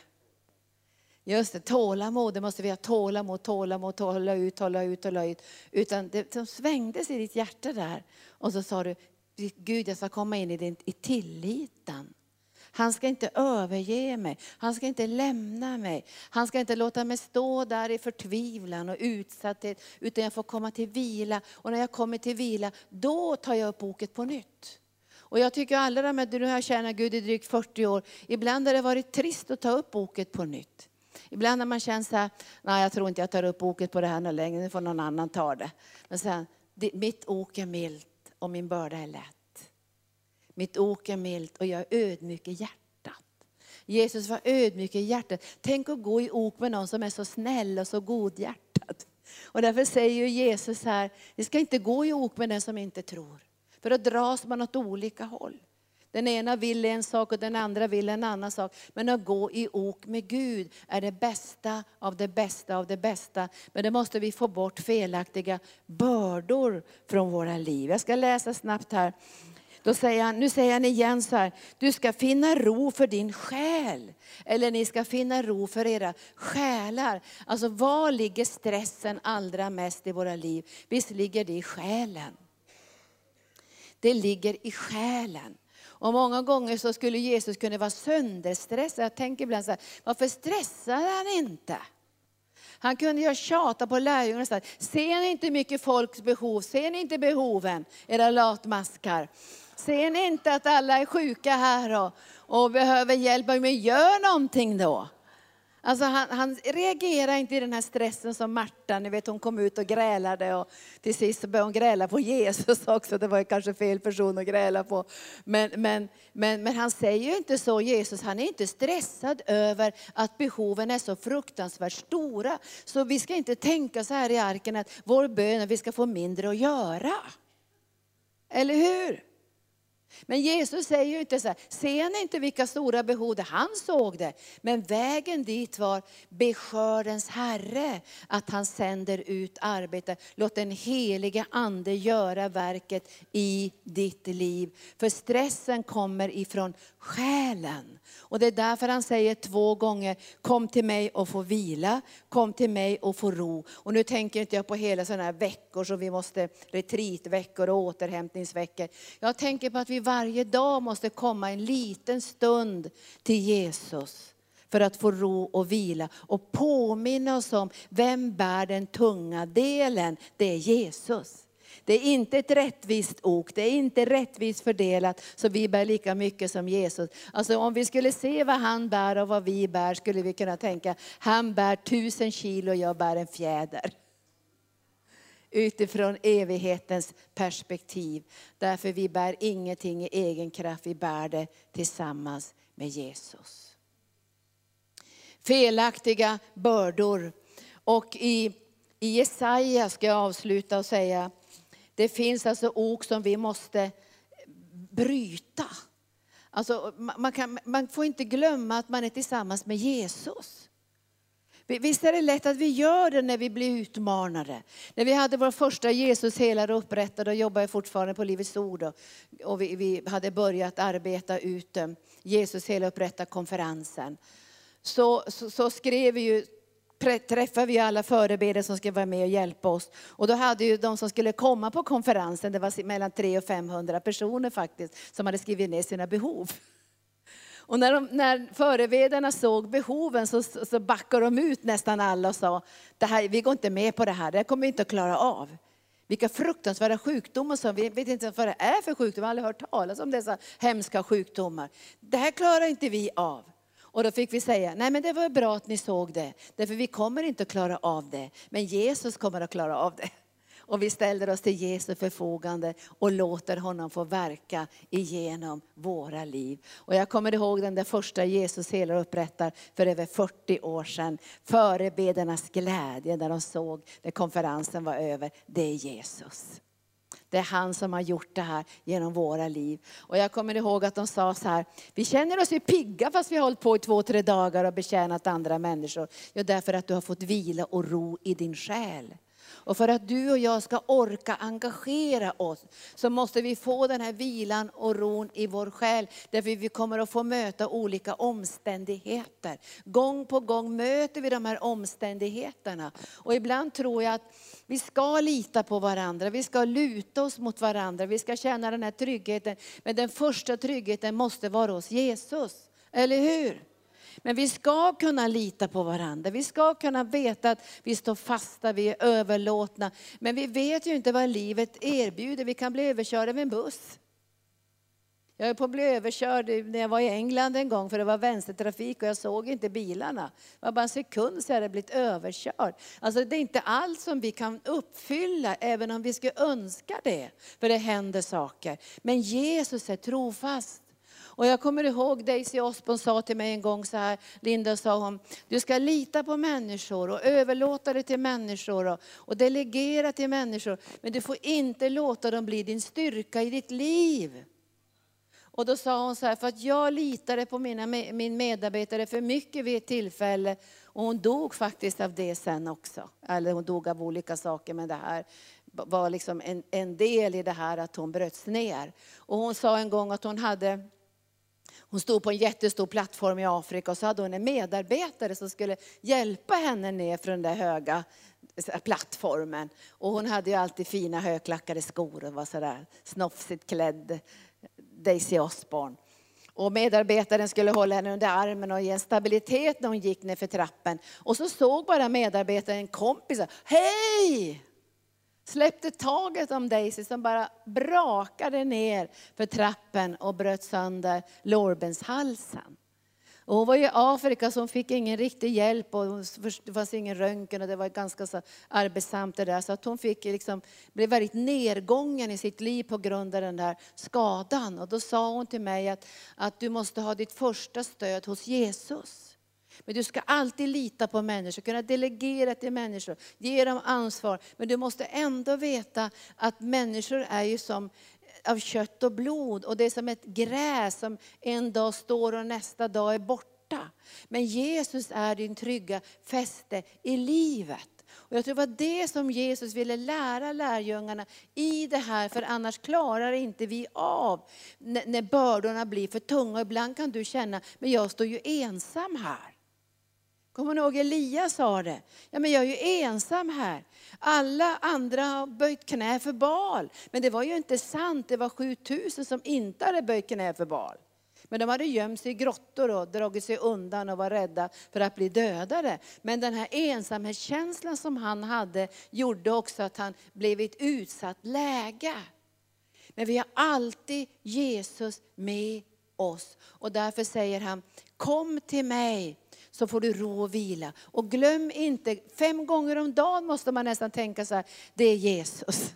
Just det, tålamod, det måste vi ha tålamod, tålamod, hålla ut, hålla ut, hålla ut. Utan det som svängdes i ditt hjärta där. Och så sa du, Gud jag ska komma in i, din, i tilliten. Han ska inte överge mig, han ska inte lämna mig. Han ska inte låta mig stå där i förtvivlan och utsatthet, utan jag får komma till vila. Och när jag kommer till vila, då tar jag upp boket på nytt. Och jag tycker alla de här, nu har jag tjänat Gud i drygt 40 år, ibland har det varit trist att ta upp boket på nytt. Ibland har man känt så här, nej jag tror inte jag tar upp oket på det här längre, nu får någon annan ta det. Men sen, mitt ok är milt och min börda är lätt. Mitt ok är milt och jag är ödmjuk i hjärtat. Jesus var ödmjuk i hjärtat. Tänk att gå i ok med någon som är så snäll och så godhjärtad. Och därför säger Jesus här, vi ska inte gå i ok med den som inte tror. För då dras man åt olika håll. Den ena vill en sak och den andra vill en annan sak. Men att gå i ok med Gud är det bästa av det bästa av det bästa. Men det måste vi få bort felaktiga bördor från våra liv. Jag ska läsa snabbt här. Då säger han, nu säger han igen så här, du ska finna ro för din själ. Eller ni ska finna ro för era själar. Alltså var ligger stressen allra mest i våra liv? Visst ligger det i själen. Det ligger i själen. Och många gånger så skulle Jesus kunna vara sönderstressad. Jag tänker ibland så här, varför stressar han inte? Han kunde ju tjata på lärjungarna och säga, ser ni inte mycket folks behov? Ser ni inte behoven, era latmaskar? Ser ni inte att alla är sjuka här och, och behöver hjälp? Men gör någonting då. Alltså han, han reagerar inte i den här stressen som Marta, ni vet hon kom ut och grälade och till sist började hon gräla på Jesus också. Det var ju kanske fel person att gräla på. Men, men, men, men han säger ju inte så, Jesus, han är inte stressad över att behoven är så fruktansvärt stora. Så vi ska inte tänka så här i arken att vår bön är att vi ska få mindre att göra. Eller hur? Men Jesus säger ju inte så här, ser ni inte vilka stora behov det han såg det. Men vägen dit var beskördens Herre, att han sänder ut arbete. Låt den helige ande göra verket i ditt liv. För stressen kommer ifrån själen. Och det är därför han säger två gånger, kom till mig och få vila, kom till mig och få ro. Och nu tänker inte jag på hela sådana här veckor som vi måste, retreatveckor och återhämtningsveckor. Jag tänker på att vi varje dag måste komma en liten stund till Jesus för att få ro och vila och påminna oss om vem bär den tunga delen? Det är Jesus. Det är inte ett rättvist ok, det är inte rättvist fördelat så vi bär lika mycket som Jesus. Alltså om vi skulle se vad han bär och vad vi bär skulle vi kunna tänka, han bär tusen kilo och jag bär en fjäder. Utifrån evighetens perspektiv. Därför vi bär ingenting i egen kraft, vi bär det tillsammans med Jesus. Felaktiga bördor. Och i, i Jesaja ska jag avsluta och säga, det finns alltså ok som vi måste bryta. Alltså, man, kan, man får inte glömma att man är tillsammans med Jesus. Visst är det lätt att vi gör det när vi blir utmanade. När vi hade vår första Jesus helare upprättad, och jobbade fortfarande på Livets Ord och, vi, vi, hade börjat arbeta ut eh, Jesus hela upprätta konferensen. Så, så, så, skrev vi ju träffade vi alla förebedjare som skulle vara med och hjälpa oss. Och då hade ju de som skulle komma på konferensen, det var mellan 300 och 500 personer faktiskt, som hade skrivit ner sina behov. Och när, de, när förevedarna såg behoven så, så backade de ut nästan alla och sa, det här, vi går inte med på det här, det här kommer vi inte att klara av. Vilka fruktansvärda sjukdomar som vi vet inte vad det är för sjukdomar, vi har aldrig hört talas om dessa hemska sjukdomar. Det här klarar inte vi av. Och då fick vi säga, nej men det var bra att ni såg det, därför vi kommer inte att klara av det, men Jesus kommer att klara av det. Och vi ställer oss till Jesu förfogande och låter honom få verka igenom våra liv. Och jag kommer ihåg den där första Jesus helar och upprättar för över 40 år sedan. Förebedernas glädje när de såg när konferensen var över, det är Jesus. Det är han som har gjort det här genom våra liv. Och jag kommer ihåg att de sa så här, vi känner oss ju pigga fast vi har hållit på i två, tre dagar och betjänat andra människor. Ja, därför att du har fått vila och ro i din själ. Och för att du och jag ska orka engagera oss så måste vi få den här vilan och ron i vår själ. Därför vi kommer att få möta olika omständigheter. Gång på gång möter vi de här omständigheterna. Och ibland tror jag att vi ska lita på varandra, vi ska luta oss mot varandra, vi ska känna den här tryggheten. Men den första tryggheten måste vara hos Jesus. Eller hur? Men vi ska kunna lita på varandra. Vi ska kunna veta att vi står fasta, vi är överlåtna. Men vi vet ju inte vad livet erbjuder. Vi kan bli överkörda av en buss. Jag höll på att bli överkörd när jag var i England en gång för det var vänstertrafik och jag såg inte bilarna. Det var bara en sekund så jag hade blivit överkörd. Alltså det är inte allt som vi kan uppfylla även om vi skulle önska det. För det händer saker. Men Jesus är trofast. Och jag kommer ihåg Daisy Osborn sa till mig en gång så här, Linda sa hon, du ska lita på människor och överlåta det till människor och, och delegera till människor. Men du får inte låta dem bli din styrka i ditt liv. Och då sa hon så här, för att jag litade på mina, min medarbetare för mycket vid ett tillfälle. Och hon dog faktiskt av det sen också. Eller hon dog av olika saker, men det här var liksom en, en del i det här att hon bröts ner. Och hon sa en gång att hon hade hon stod på en jättestor plattform i Afrika och så hade hon en medarbetare som skulle hjälpa henne ner från den där höga plattformen. Och hon hade ju alltid fina högklackade skor och var sådär snofsigt klädd, Daisy Osborne. Och medarbetaren skulle hålla henne under armen och ge en stabilitet när hon gick ner för trappen. Och så såg bara medarbetaren en kompis, hej! Släppte taget om Daisy som bara brakade ner för trappen och bröt sönder lårbenshalsen. Och hon var i Afrika så hon fick ingen riktig hjälp och det fanns ingen röntgen och det var ganska så arbetsamt det där. Så att hon fick liksom, blev väldigt nedgången i sitt liv på grund av den där skadan. Och då sa hon till mig att, att du måste ha ditt första stöd hos Jesus. Men du ska alltid lita på människor, kunna delegera till människor, ge dem ansvar. Men du måste ändå veta att människor är ju som eh, av kött och blod och det är som ett gräs som en dag står och nästa dag är borta. Men Jesus är din trygga fäste i livet. Och jag tror det var det som Jesus ville lära lärjungarna i det här, för annars klarar inte vi av när bördorna blir för tunga. Ibland kan du känna, men jag står ju ensam här. Kommer ni ihåg Elias sa det? Ja, men jag är ju ensam här. Alla andra har böjt knä för Baal. Men det var ju inte sant. Det var 7000 som inte hade böjt knä för Baal. Men de hade gömt sig i grottor och dragit sig undan och var rädda för att bli dödade. Men den här ensamhetskänslan som han hade gjorde också att han blev i ett utsatt läge. Men vi har alltid Jesus med oss. Och därför säger han, kom till mig så får du ro och vila. Och glöm inte, fem gånger om dagen måste man nästan tänka så här, det är Jesus.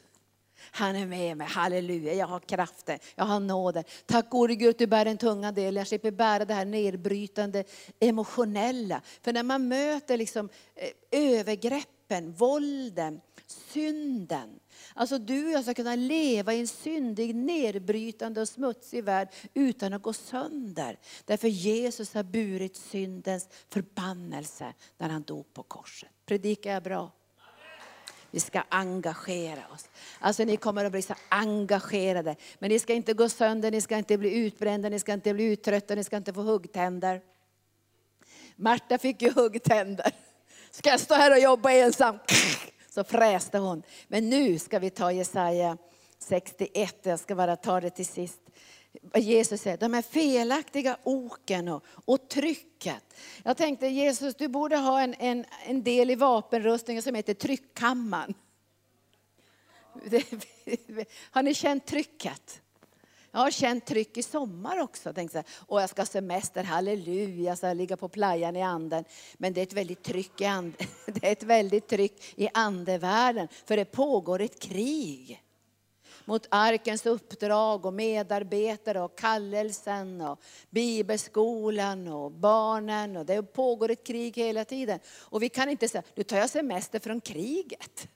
Han är med mig, halleluja, jag har kraften, jag har nåden. Tack gode Gud att du bär en tunga del, jag slipper bära det här nedbrytande emotionella. För när man möter liksom eh, övergreppen, vålden, synden. Alltså du och jag ska kunna leva i en syndig, nedbrytande och smutsig värld utan att gå sönder. Därför Jesus har burit syndens förbannelse när han dog på korset. Predikar jag bra? Vi ska engagera oss. Alltså ni kommer att bli så engagerade. Men ni ska inte gå sönder, ni ska inte bli utbrända, ni ska inte bli uttrötta, ni ska inte få huggtänder. Marta fick ju huggtänder. Ska jag stå här och jobba ensam? Så fräste hon. Men nu ska vi ta Jesaja 61, jag ska bara ta det till sist. Jesus säger, de här felaktiga oken och, och trycket. Jag tänkte Jesus, du borde ha en, en, en del i vapenrustningen som heter tryckkammaren. *laughs* Har ni känt trycket? Jag har känt tryck i sommar också. Tänkt så och jag ska ha semester, halleluja, jag ligga på playan i anden. Men det är ett väldigt tryck i, and *laughs* det är ett väldigt tryck i andevärlden, för det pågår ett krig mot arkens uppdrag och medarbetare och kallelsen och bibelskolan och barnen. Och det pågår ett krig hela tiden. Och vi kan inte säga, nu tar jag semester från kriget.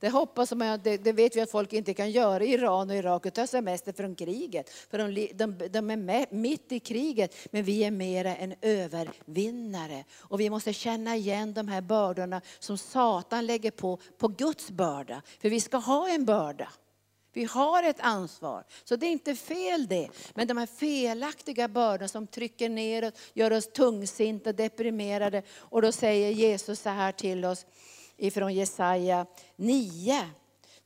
Det hoppas man, det, det, vet vi att folk inte kan göra i Iran och Irak och ta semester från kriget. För de, de, de är med, mitt i kriget, men vi är mera en övervinnare. Och vi måste känna igen de här bördorna som Satan lägger på, på Guds börda. För vi ska ha en börda. Vi har ett ansvar. Så det är inte fel det. Men de här felaktiga bördorna som trycker ner oss, gör oss tungsinta, deprimerade. Och då säger Jesus så här till oss ifrån Jesaja 9.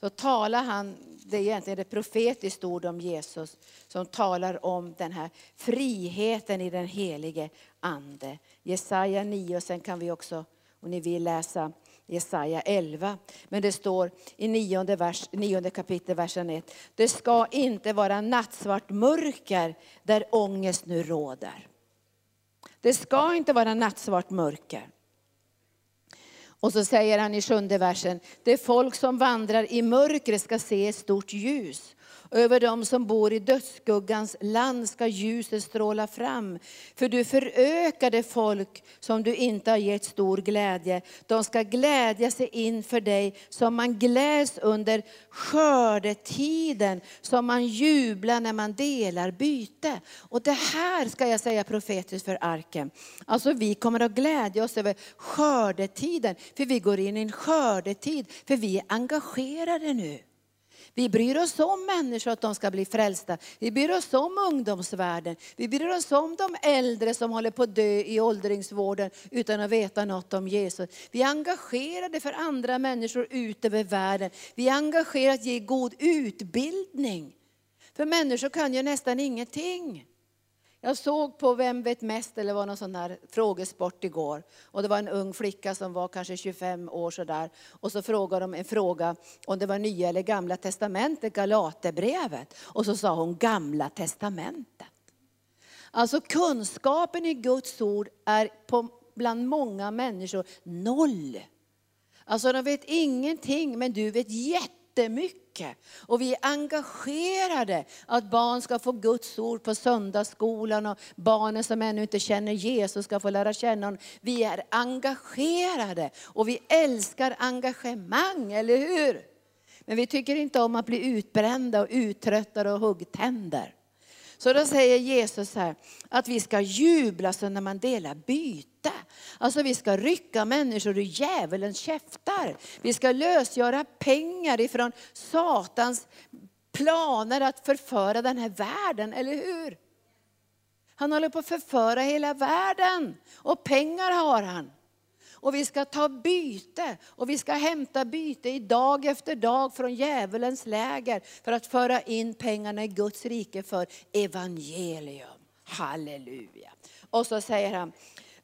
Då talar han, det är egentligen ett profetiskt ord om Jesus, som talar om den här friheten i den helige Ande. Jesaja 9 och sen kan vi också, om ni vill läsa Jesaja 11. Men det står i nionde, vers, nionde kapitel, versen 1. Det ska inte vara nattsvart mörker där ångest nu råder. Det ska inte vara nattsvart mörker. Och så säger han i sjunde versen, det folk som vandrar i mörker ska se ett stort ljus. Över dem som bor i dödsskuggans land ska ljuset stråla fram. För du förökade folk som du inte har gett stor glädje. De ska glädja sig inför dig som man gläds under skördetiden, som man jublar när man delar byte. Och det här ska jag säga profetiskt för arken. Alltså vi kommer att glädja oss över skördetiden, för vi går in i en skördetid, för vi är engagerade nu. Vi bryr oss om människor att de ska bli frälsta. Vi bryr oss om ungdomsvärlden. Vi bryr oss om de äldre som håller på att dö i åldringsvården utan att veta något om Jesus. Vi är engagerade för andra människor ut över världen. Vi är engagerade att ge god utbildning. För människor kan ju nästan ingenting. Jag såg på Vem vet mest, eller var någon sån här frågesport igår. Och det var en ung flicka som var kanske 25 år sådär. Och så frågade de en fråga om det var nya eller gamla testamentet, Galaterbrevet. Och så sa hon gamla testamentet. Alltså kunskapen i Guds ord är på, bland många människor noll. Alltså de vet ingenting, men du vet jättemycket mycket. Och vi är engagerade att barn ska få Guds ord på söndagsskolan och barnen som ännu inte känner Jesus ska få lära känna honom. Vi är engagerade och vi älskar engagemang, eller hur? Men vi tycker inte om att bli utbrända och uttröttade och huggtänder. Så då säger Jesus här att vi ska jubla så när man delar byte. Alltså vi ska rycka människor ur djävulens käftar. Vi ska lösgöra pengar ifrån Satans planer att förföra den här världen, eller hur? Han håller på att förföra hela världen och pengar har han. Och vi ska ta byte och vi ska hämta byte i dag efter dag från djävulens läger för att föra in pengarna i Guds rike för evangelium. Halleluja. Och så säger han,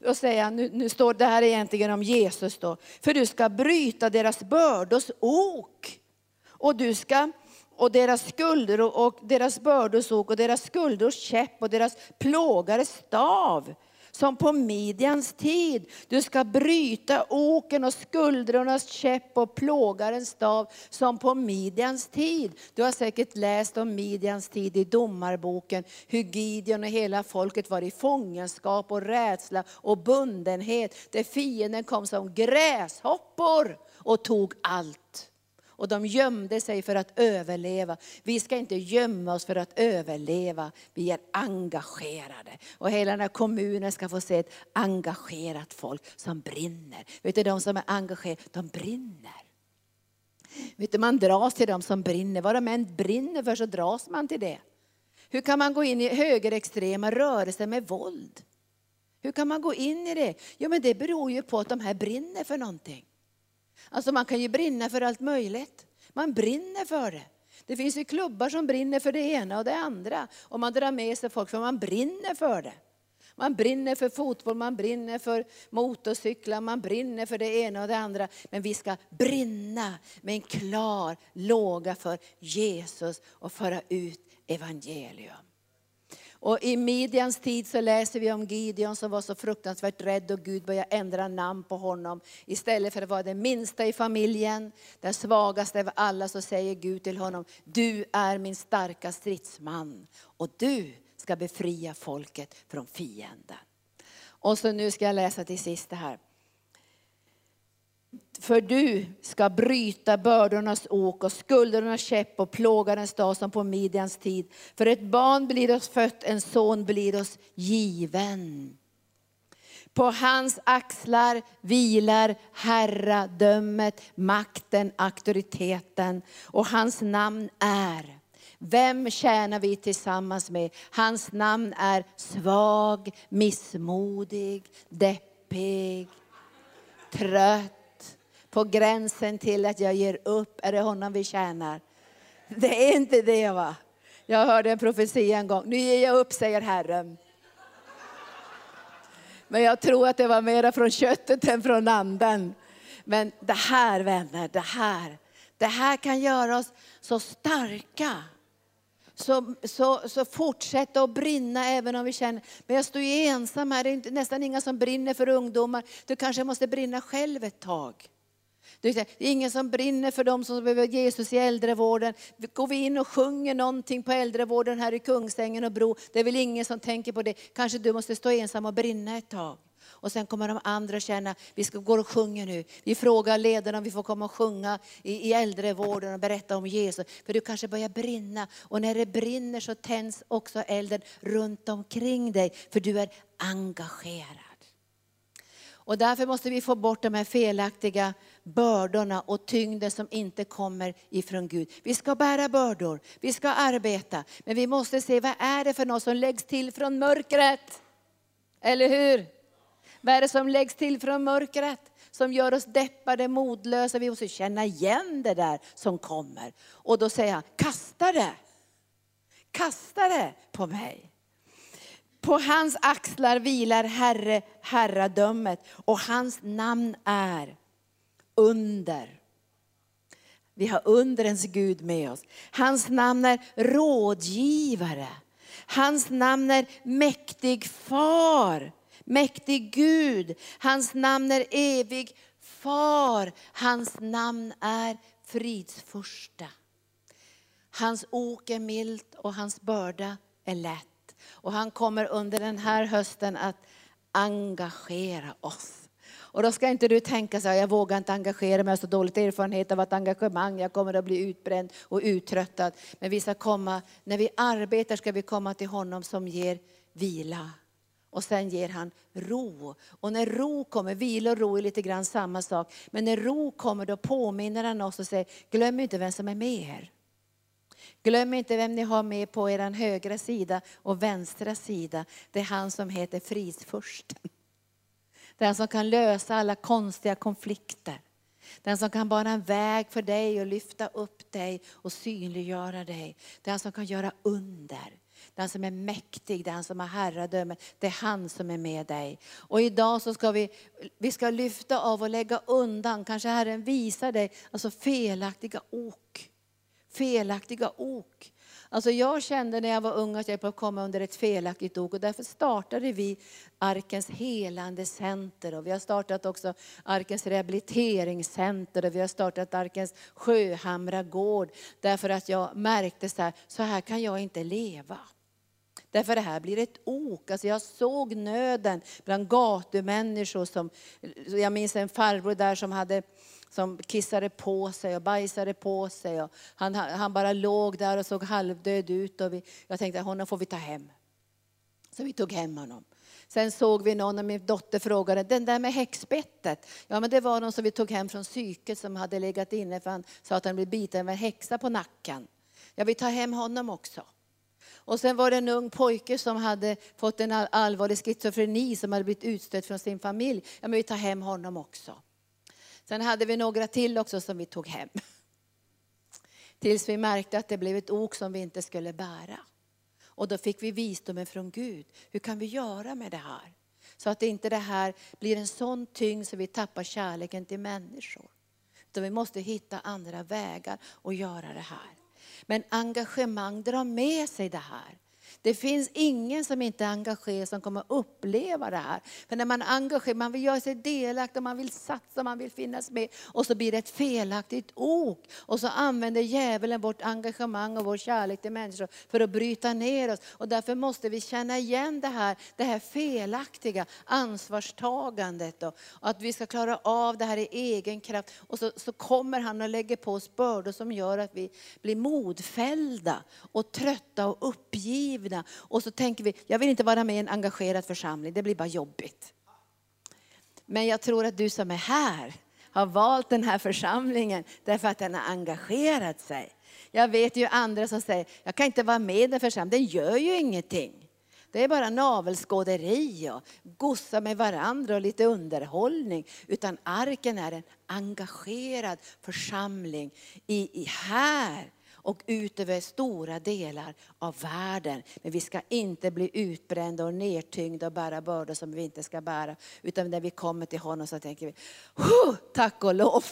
och säger han, nu, nu står det här egentligen om Jesus då. För du ska bryta deras bördors ok. Och du ska och deras skulder och, och deras bördors ok och deras skulders käpp och deras plågares stav som på Midjans tid. Du ska bryta oken och skuldrornas käpp och plågarens stav som på Midjans tid. Du har säkert läst om Midjans tid i domarboken, hur Gideon och hela folket var i fångenskap och rädsla och bundenhet. Där fienden kom som gräshoppor och tog allt. Och de gömde sig för att överleva. Vi ska inte gömma oss för att överleva. Vi är engagerade. Och hela den här kommunen ska få se ett engagerat folk som brinner. Vet du, de som är engagerade, de brinner. Vet du, man dras till de som brinner. Vad de än brinner för så dras man till det. Hur kan man gå in i högerextrema rörelser med våld? Hur kan man gå in i det? Jo men det beror ju på att de här brinner för någonting. Alltså man kan ju brinna för allt möjligt. Man brinner för det. Det finns ju klubbar som brinner för det ena och det andra. Och man drar med sig folk för man brinner för det. Man brinner för fotboll, man brinner för motorcyklar, man brinner för det ena och det andra. Men vi ska brinna med en klar låga för Jesus och föra ut evangelium. Och I Midjans tid så läser vi om Gideon som var så fruktansvärt rädd och Gud började ändra namn på honom. Istället för att vara den minsta i familjen, den svagaste av alla, så säger Gud till honom, du är min starka stridsman och du ska befria folket från fienden. Och så nu ska jag läsa till sist det här. För du ska bryta bördornas ok och skuldernas käpp och plågarens dag som på Midjans tid. För ett barn blir oss fött, en son blir oss given. På hans axlar vilar herradömet, makten, auktoriteten och hans namn är vem tjänar vi tillsammans med? Hans namn är svag, missmodig, deppig, trött på gränsen till att jag ger upp. Är det honom vi tjänar? Det är inte det va? Jag hörde en profetia en gång. Nu ger jag upp, säger Herren. Men jag tror att det var mera från köttet än från anden. Men det här vänner, det här, det här kan göra oss så starka. Så, så, så fortsätta att brinna även om vi känner, men jag står ju ensam här, det är nästan inga som brinner för ungdomar. Du kanske måste brinna själv ett tag. Det är ingen som brinner för dem som behöver Jesus i äldrevården. Går vi in och sjunger någonting på äldrevården här i Kungsängen och Bro, det är väl ingen som tänker på det. Kanske du måste stå ensam och brinna ett tag. Och sen kommer de andra känna, vi ska gå och sjunga nu. Vi frågar ledarna om vi får komma och sjunga i, i äldrevården och berätta om Jesus. För du kanske börjar brinna. Och när det brinner så tänds också elden runt omkring dig. För du är engagerad. Och därför måste vi få bort de här felaktiga bördorna och tyngden som inte kommer ifrån Gud. Vi ska bära bördor, vi ska arbeta, men vi måste se vad är det för något som läggs till från mörkret? Eller hur? Vad är det som läggs till från mörkret? Som gör oss deppade, modlösa. Vi måste känna igen det där som kommer. Och då säger han, kasta det. Kasta det på mig. På hans axlar vilar Herre, herradömet och hans namn är under. Vi har undrens Gud med oss. Hans namn är rådgivare. Hans namn är mäktig far, mäktig Gud. Hans namn är evig far. Hans namn är fridsförsta. Hans ok är milt och hans börda är lätt. Och han kommer under den här hösten att engagera oss. Och då ska inte du tänka så här, jag vågar inte engagera mig, jag har så dåligt erfarenhet av att engagemang, jag kommer att bli utbränd och uttröttad. Men vi ska komma, när vi arbetar ska vi komma till honom som ger vila. Och sen ger han ro. Och när ro kommer, vila och ro är lite grann samma sak. Men när ro kommer då påminner han oss och säger, glöm inte vem som är med er. Glöm inte vem ni har med på er högra sida och vänstra sida. Det är han som heter fridsfursten. Den som kan lösa alla konstiga konflikter. Den som kan bana en väg för dig och lyfta upp dig och synliggöra dig. Den som kan göra under. Den som är mäktig, den som har herradöme. Det är han som är med dig. Och idag så ska vi, vi ska lyfta av och lägga undan, kanske Herren visar dig, alltså felaktiga ok. Felaktiga ok. Alltså jag kände när jag var ung att jag var komma under ett felaktigt ok och därför startade vi Arkens helande center och vi har startat också Arkens rehabiliteringscenter och vi har startat Arkens Sjöhamra gård därför att jag märkte så här, så här kan jag inte leva. Därför det här blir ett ok. Alltså jag såg nöden bland gatumänniskor. Som, jag minns en farbror där som hade som kissade på sig och bajsade på sig. Och han, han bara låg där och såg halvdöd ut. Och vi, jag tänkte honom får vi ta hem. Så vi tog hem honom. Sen såg vi någon och min dotter frågade, den där med häxbettet. Ja men det var någon som vi tog hem från psyket som hade legat inne för han sa att han blev biten av en häxa på nacken. Ja vi tar hem honom också. Och sen var det en ung pojke som hade fått en allvarlig schizofreni som hade blivit utstött från sin familj. Ja, men vi tar hem honom också. Sen hade vi några till också som vi tog hem. *laughs* Tills vi märkte att det blev ett ok som vi inte skulle bära. Och då fick vi visdomen från Gud. Hur kan vi göra med det här? Så att inte det här blir en sån tyngd så vi tappar kärleken till människor. Utan vi måste hitta andra vägar att göra det här. Men engagemang drar med sig det här. Det finns ingen som inte är engagerad som kommer uppleva det här. För när man är engagerad, man vill göra sig delaktig, man vill satsa, man vill finnas med. Och så blir det ett felaktigt ok. Och så använder djävulen vårt engagemang och vår kärlek till människor för att bryta ner oss. Och därför måste vi känna igen det här, det här felaktiga ansvarstagandet. Och att vi ska klara av det här i egen kraft. Och så, så kommer han och lägger på oss bördor som gör att vi blir modfällda och trötta och uppgivna uppgivna. Och så tänker vi, jag vill inte vara med i en engagerad församling, det blir bara jobbigt. Men jag tror att du som är här har valt den här församlingen därför att den har engagerat sig. Jag vet ju andra som säger, jag kan inte vara med i den församlingen, den gör ju ingenting. Det är bara navelskåderi och gossa med varandra och lite underhållning. Utan arken är en engagerad församling i, i här och ut över stora delar av världen. Men vi ska inte bli utbrända och nedtyngda och bära bördor som vi inte ska bära. Utan när vi kommer till honom så tänker vi, tack och lov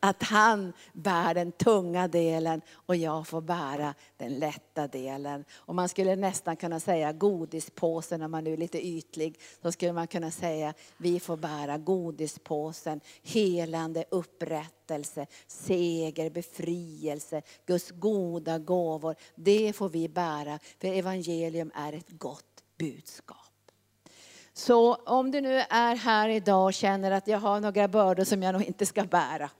att han bär den tunga delen och jag får bära den lätta delen. Och man skulle nästan kunna säga godispåsen om man nu är lite ytlig. Så skulle man kunna säga vi får bära godispåsen, helande, upprättelse, seger, befrielse, Guds goda gåvor. Det får vi bära för evangelium är ett gott budskap. Så om du nu är här idag och känner att jag har några bördor som jag nog inte ska bära.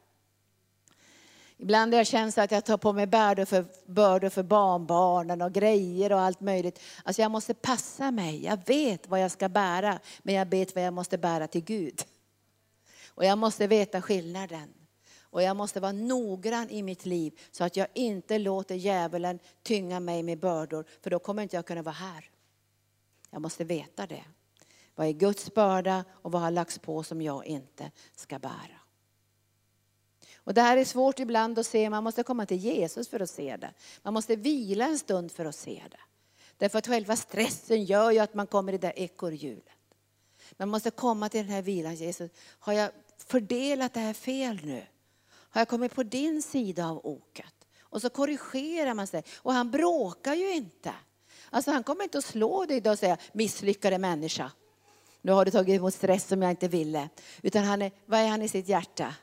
Ibland har jag känt att jag tar på mig bördor för, bördor för barnbarnen och grejer och allt möjligt. Alltså jag måste passa mig. Jag vet vad jag ska bära, men jag vet vad jag måste bära till Gud. Och jag måste veta skillnaden. Och jag måste vara noggrann i mitt liv så att jag inte låter djävulen tynga mig med bördor, för då kommer inte jag kunna vara här. Jag måste veta det. Vad är Guds börda och vad har lagts på som jag inte ska bära? Och det här är svårt ibland att se, man måste komma till Jesus för att se det. Man måste vila en stund för att se det. Därför att själva stressen gör ju att man kommer i det där ekorrhjulet. Man måste komma till den här vilan, Jesus, har jag fördelat det här fel nu? Har jag kommit på din sida av oket? Och så korrigerar man sig. Och han bråkar ju inte. Alltså han kommer inte att slå dig idag och säga misslyckade människa. Nu har du tagit emot stress som jag inte ville. Utan han är, vad är han i sitt hjärta?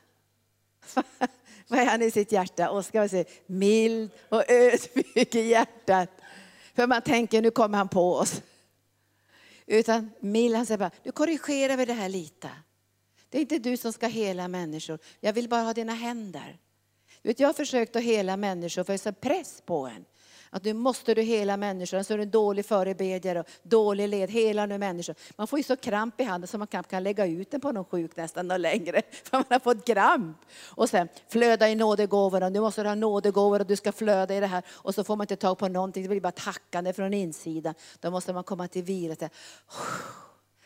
*laughs* Vad är han i sitt hjärta? Oskar var mild och ödmjuk i hjärtat. För man tänker, nu kommer han på oss. Utan mild, han säger bara, nu korrigerar vi det här lite. Det är inte du som ska hela människor. Jag vill bara ha dina händer. vet, jag har försökt att hela människor för det är press på en. Att nu måste du hela människan, så är du en dålig förebedjare och dålig led, hela nu människan. Man får ju så kramp i handen så man knappt kan lägga ut den på någon sjuk nästan någon längre. *laughs* För man har fått kramp. Och sen flöda i nådegåvorna, nu måste du ha nådegåvor och du ska flöda i det här. Och så får man inte tag på någonting, det blir bara tackande från insidan. Då måste man komma till vila. och säga,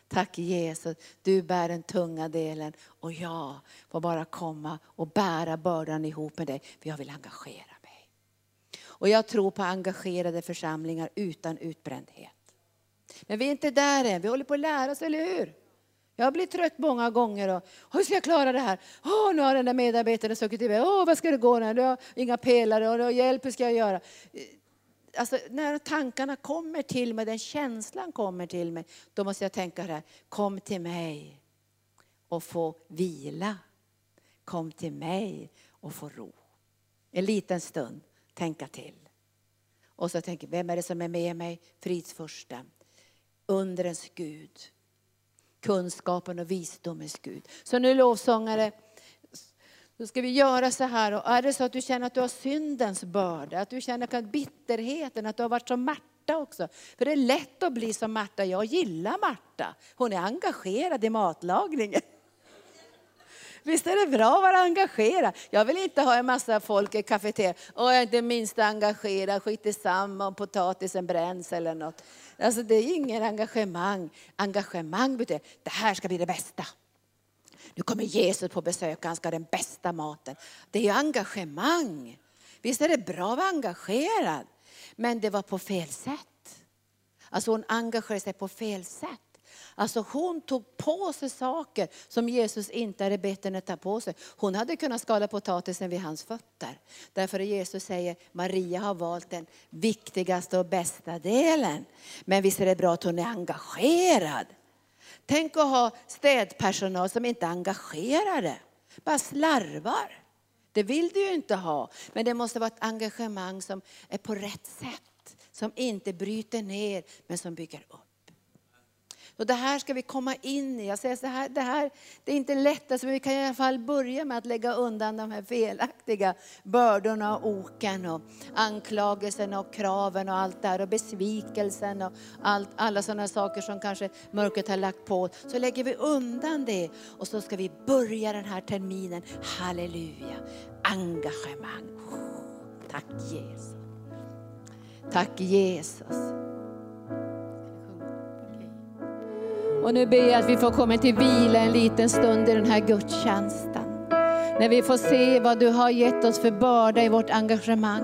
Tack Jesus, du bär den tunga delen och jag får bara komma och bära bördan ihop med dig, för jag vill engagera och jag tror på engagerade församlingar utan utbrändhet. Men vi är inte där än, vi håller på att lära oss, eller hur? Jag blir trött många gånger och hur ska jag klara det här? Åh, nu har den där medarbetaren stuckit iväg. Åh, vad ska det gå nu? Du har inga pelare och hjälp, hur ska jag göra? Alltså, när tankarna kommer till mig, den känslan kommer till mig, då måste jag tänka här, kom till mig och få vila. Kom till mig och få ro. En liten stund tänka till. Och så tänker vem är det som är med mig? Fridsfursten. Undrens Gud. Kunskapen och visdomens Gud. Så nu lovsångare, då ska vi göra så här. Och är det så att du känner att du har syndens börda, att du känner att bitterheten, att du har varit som Marta också. För det är lätt att bli som Marta. Jag gillar Marta. Hon är engagerad i matlagningen. Visst är det bra att vara engagerad? Jag vill inte ha en massa folk i kafeterian Åh, jag är inte minst engagerad, skit samma om potatisen bränns eller något. Alltså det är ingen engagemang. Engagemang betyder, det här ska bli det bästa. Nu kommer Jesus på besök, han ska ha den bästa maten. Det är engagemang. Visst är det bra att vara engagerad, men det var på fel sätt. Alltså hon engagerade sig på fel sätt. Alltså hon tog på sig saker som Jesus inte hade bett henne ta på sig. Hon hade kunnat skala potatisen vid hans fötter. Därför att Jesus säger Maria har valt den viktigaste och bästa delen. Men visst är det bra att hon är engagerad. Tänk att ha städpersonal som inte är engagerade, bara slarvar. Det vill du ju inte ha. Men det måste vara ett engagemang som är på rätt sätt. Som inte bryter ner, men som bygger upp. Och det här ska vi komma in i. Jag säger så här, det här det är inte lätt, alltså, men vi kan i alla fall börja med att lägga undan de här felaktiga bördorna och oken och anklagelserna och kraven och allt där och besvikelsen och allt, alla sådana saker som kanske mörkret har lagt på. Så lägger vi undan det och så ska vi börja den här terminen, halleluja, engagemang. Tack Jesus. Tack Jesus. Och nu ber jag att vi får komma till vila en liten stund i den här gudstjänsten. När vi får se vad du har gett oss för börda i vårt engagemang.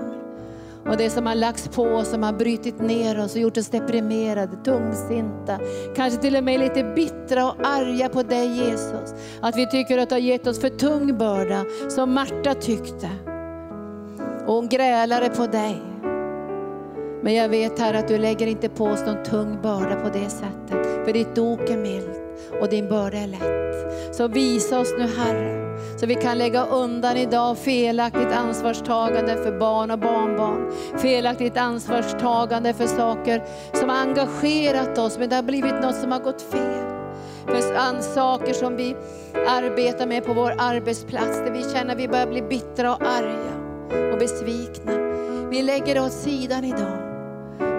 Och det som har lagts på oss, som har brutit ner oss och gjort oss deprimerade, tungsinta. Kanske till och med lite bittra och arga på dig Jesus. Att vi tycker att du har gett oss för tung börda, som Marta tyckte. Och hon grälade på dig. Men jag vet här att du lägger inte på oss någon tung börda på det sättet. För ditt ok är milt och din börda är lätt. Så visa oss nu Herre, så vi kan lägga undan idag felaktigt ansvarstagande för barn och barnbarn. Felaktigt ansvarstagande för saker som har engagerat oss, men det har blivit något som har gått fel. För saker som vi arbetar med på vår arbetsplats, där vi känner att vi börjar bli bittra och arga och besvikna. Vi lägger det åt sidan idag.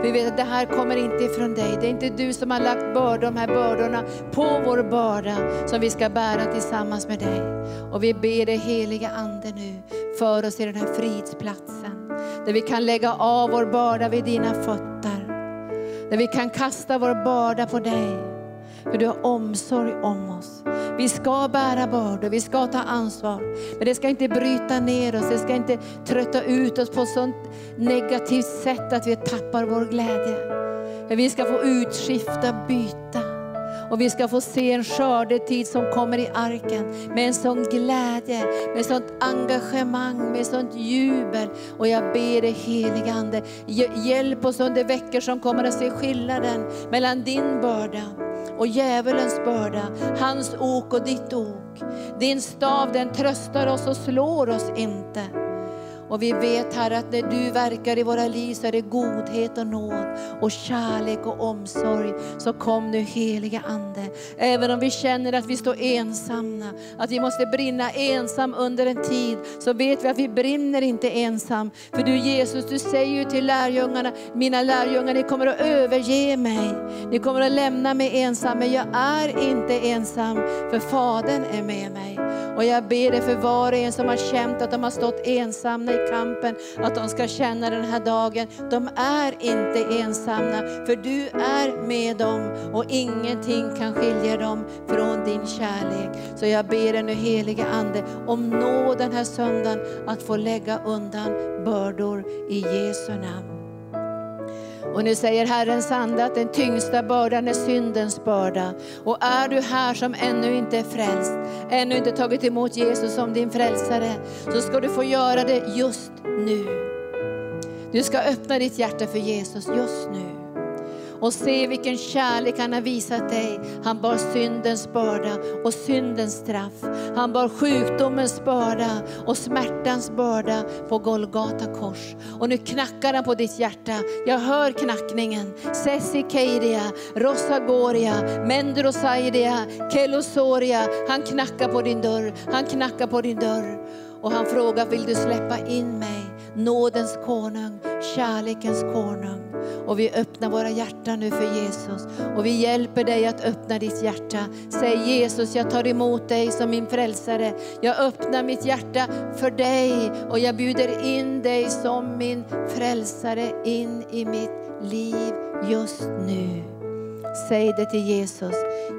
Vi vet att det här kommer inte ifrån dig. Det är inte du som har lagt bördor, de här bördorna på vår börda som vi ska bära tillsammans med dig. Och vi ber dig heliga Ande nu, för oss i den här fridsplatsen. Där vi kan lägga av vår börda vid dina fötter. Där vi kan kasta vår börda på dig. För du har omsorg om oss. Vi ska bära bördor, vi ska ta ansvar. Men det ska inte bryta ner oss, det ska inte trötta ut oss på ett sånt negativt sätt att vi tappar vår glädje. Men vi ska få utskifta, byta. Och vi ska få se en skördetid som kommer i arken med en sån glädje, med sånt engagemang, med sånt jubel. Och jag ber dig helige Ande, hjälp oss under veckor som kommer att se skillnaden mellan din börda och djävulens börda, hans ok och ditt ok. Din stav den tröstar oss och slår oss inte. Och vi vet Herre att när du verkar i våra liv så är det godhet och nåd och kärlek och omsorg. Så kom nu heliga Ande. Även om vi känner att vi står ensamma, att vi måste brinna ensam under en tid, så vet vi att vi brinner inte ensam. För du Jesus, du säger ju till lärjungarna, mina lärjungar, ni kommer att överge mig. Ni kommer att lämna mig ensam, men jag är inte ensam, för Fadern är med mig. Och jag ber dig för var och en som har känt att de har stått ensamma i kampen, att de ska känna den här dagen, de är inte ensamma, för du är med dem och ingenting kan skilja dem från din kärlek. Så jag ber dig nu heliga Ande om nå den här söndagen att få lägga undan bördor i Jesu namn. Och nu säger Herrens ande att den tyngsta bördan är syndens börda. Och är du här som ännu inte är frälst, ännu inte tagit emot Jesus som din frälsare, så ska du få göra det just nu. Du ska öppna ditt hjärta för Jesus just nu och se vilken kärlek han har visat dig. Han bar syndens börda och syndens straff. Han bar sjukdomens börda och smärtans börda på Golgata kors. Och nu knackar han på ditt hjärta. Jag hör knackningen. Sessi Keiria, Rosagoria, Mendrosaidia, Kelosoria. Han knackar på din dörr. Han knackar på din dörr. Och han frågar, vill du släppa in mig? Nådens konung, kärlekens konung. Och vi öppnar våra hjärtan nu för Jesus. Och vi hjälper dig att öppna ditt hjärta. Säg Jesus, jag tar emot dig som min frälsare. Jag öppnar mitt hjärta för dig och jag bjuder in dig som min frälsare in i mitt liv just nu. Säg det till Jesus.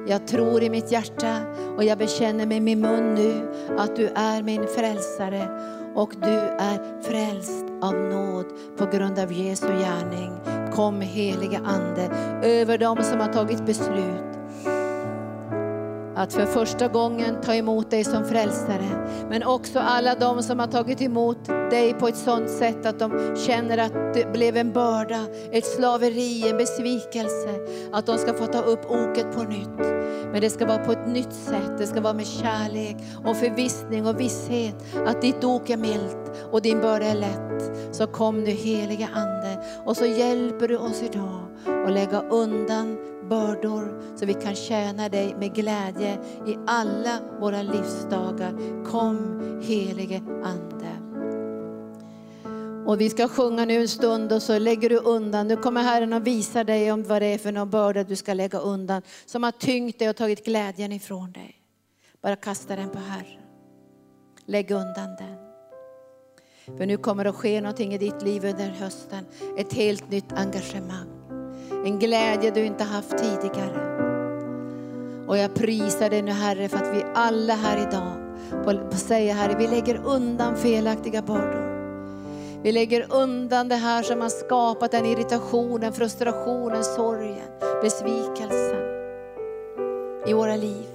Jag tror i mitt hjärta och jag bekänner med min mun nu att du är min frälsare och du är frälst av nåd på grund av Jesu gärning. Kom heliga Ande över dem som har tagit beslut att för första gången ta emot dig som frälsare. Men också alla de som har tagit emot dig på ett sådant sätt att de känner att det blev en börda, ett slaveri, en besvikelse. Att de ska få ta upp oket på nytt. Men det ska vara på ett nytt sätt. Det ska vara med kärlek och förvissning och visshet att ditt ok är milt och din börda är lätt. Så kom nu heliga Ande och så hjälper du oss idag att lägga undan bördor så vi kan tjäna dig med glädje i alla våra livsdagar. Kom helige Ande. Och vi ska sjunga nu en stund och så lägger du undan. Nu kommer Herren och visar dig om vad det är för någon börda du ska lägga undan. Som har tyngt dig och tagit glädjen ifrån dig. Bara kasta den på Herren. Lägg undan den. För nu kommer det att ske någonting i ditt liv under hösten. Ett helt nytt engagemang. En glädje du inte haft tidigare. Och jag prisar dig nu Herre för att vi alla här idag får säga Herre, vi lägger undan felaktiga bördor. Vi lägger undan det här som har skapat den irritationen, frustrationen, sorgen, besvikelsen i våra liv.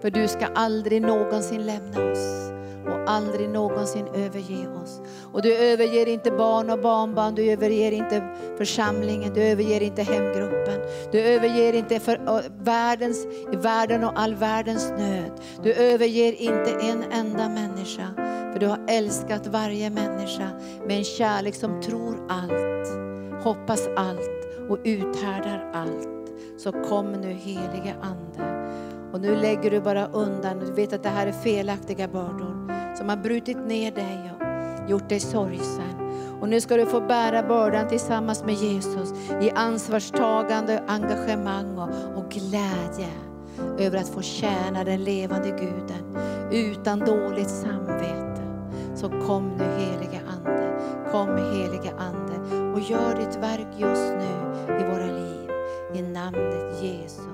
För du ska aldrig någonsin lämna oss och aldrig någonsin överge oss. Och du överger inte barn och barnbarn, du överger inte församlingen, du överger inte hemgruppen. Du överger inte för världens, världen och all världens nöd. Du överger inte en enda människa. För du har älskat varje människa med en kärlek som tror allt, hoppas allt och uthärdar allt. Så kom nu helige Ande. Och nu lägger du bara undan, du vet att det här är felaktiga bördor som har brutit ner dig och gjort dig sorgsen. Och nu ska du få bära bördan tillsammans med Jesus i ansvarstagande, engagemang och, och glädje över att få tjäna den levande guden utan dåligt samvete. Så kom nu helige Ande, kom helige Ande och gör ditt verk just nu i våra liv. I namnet Jesus.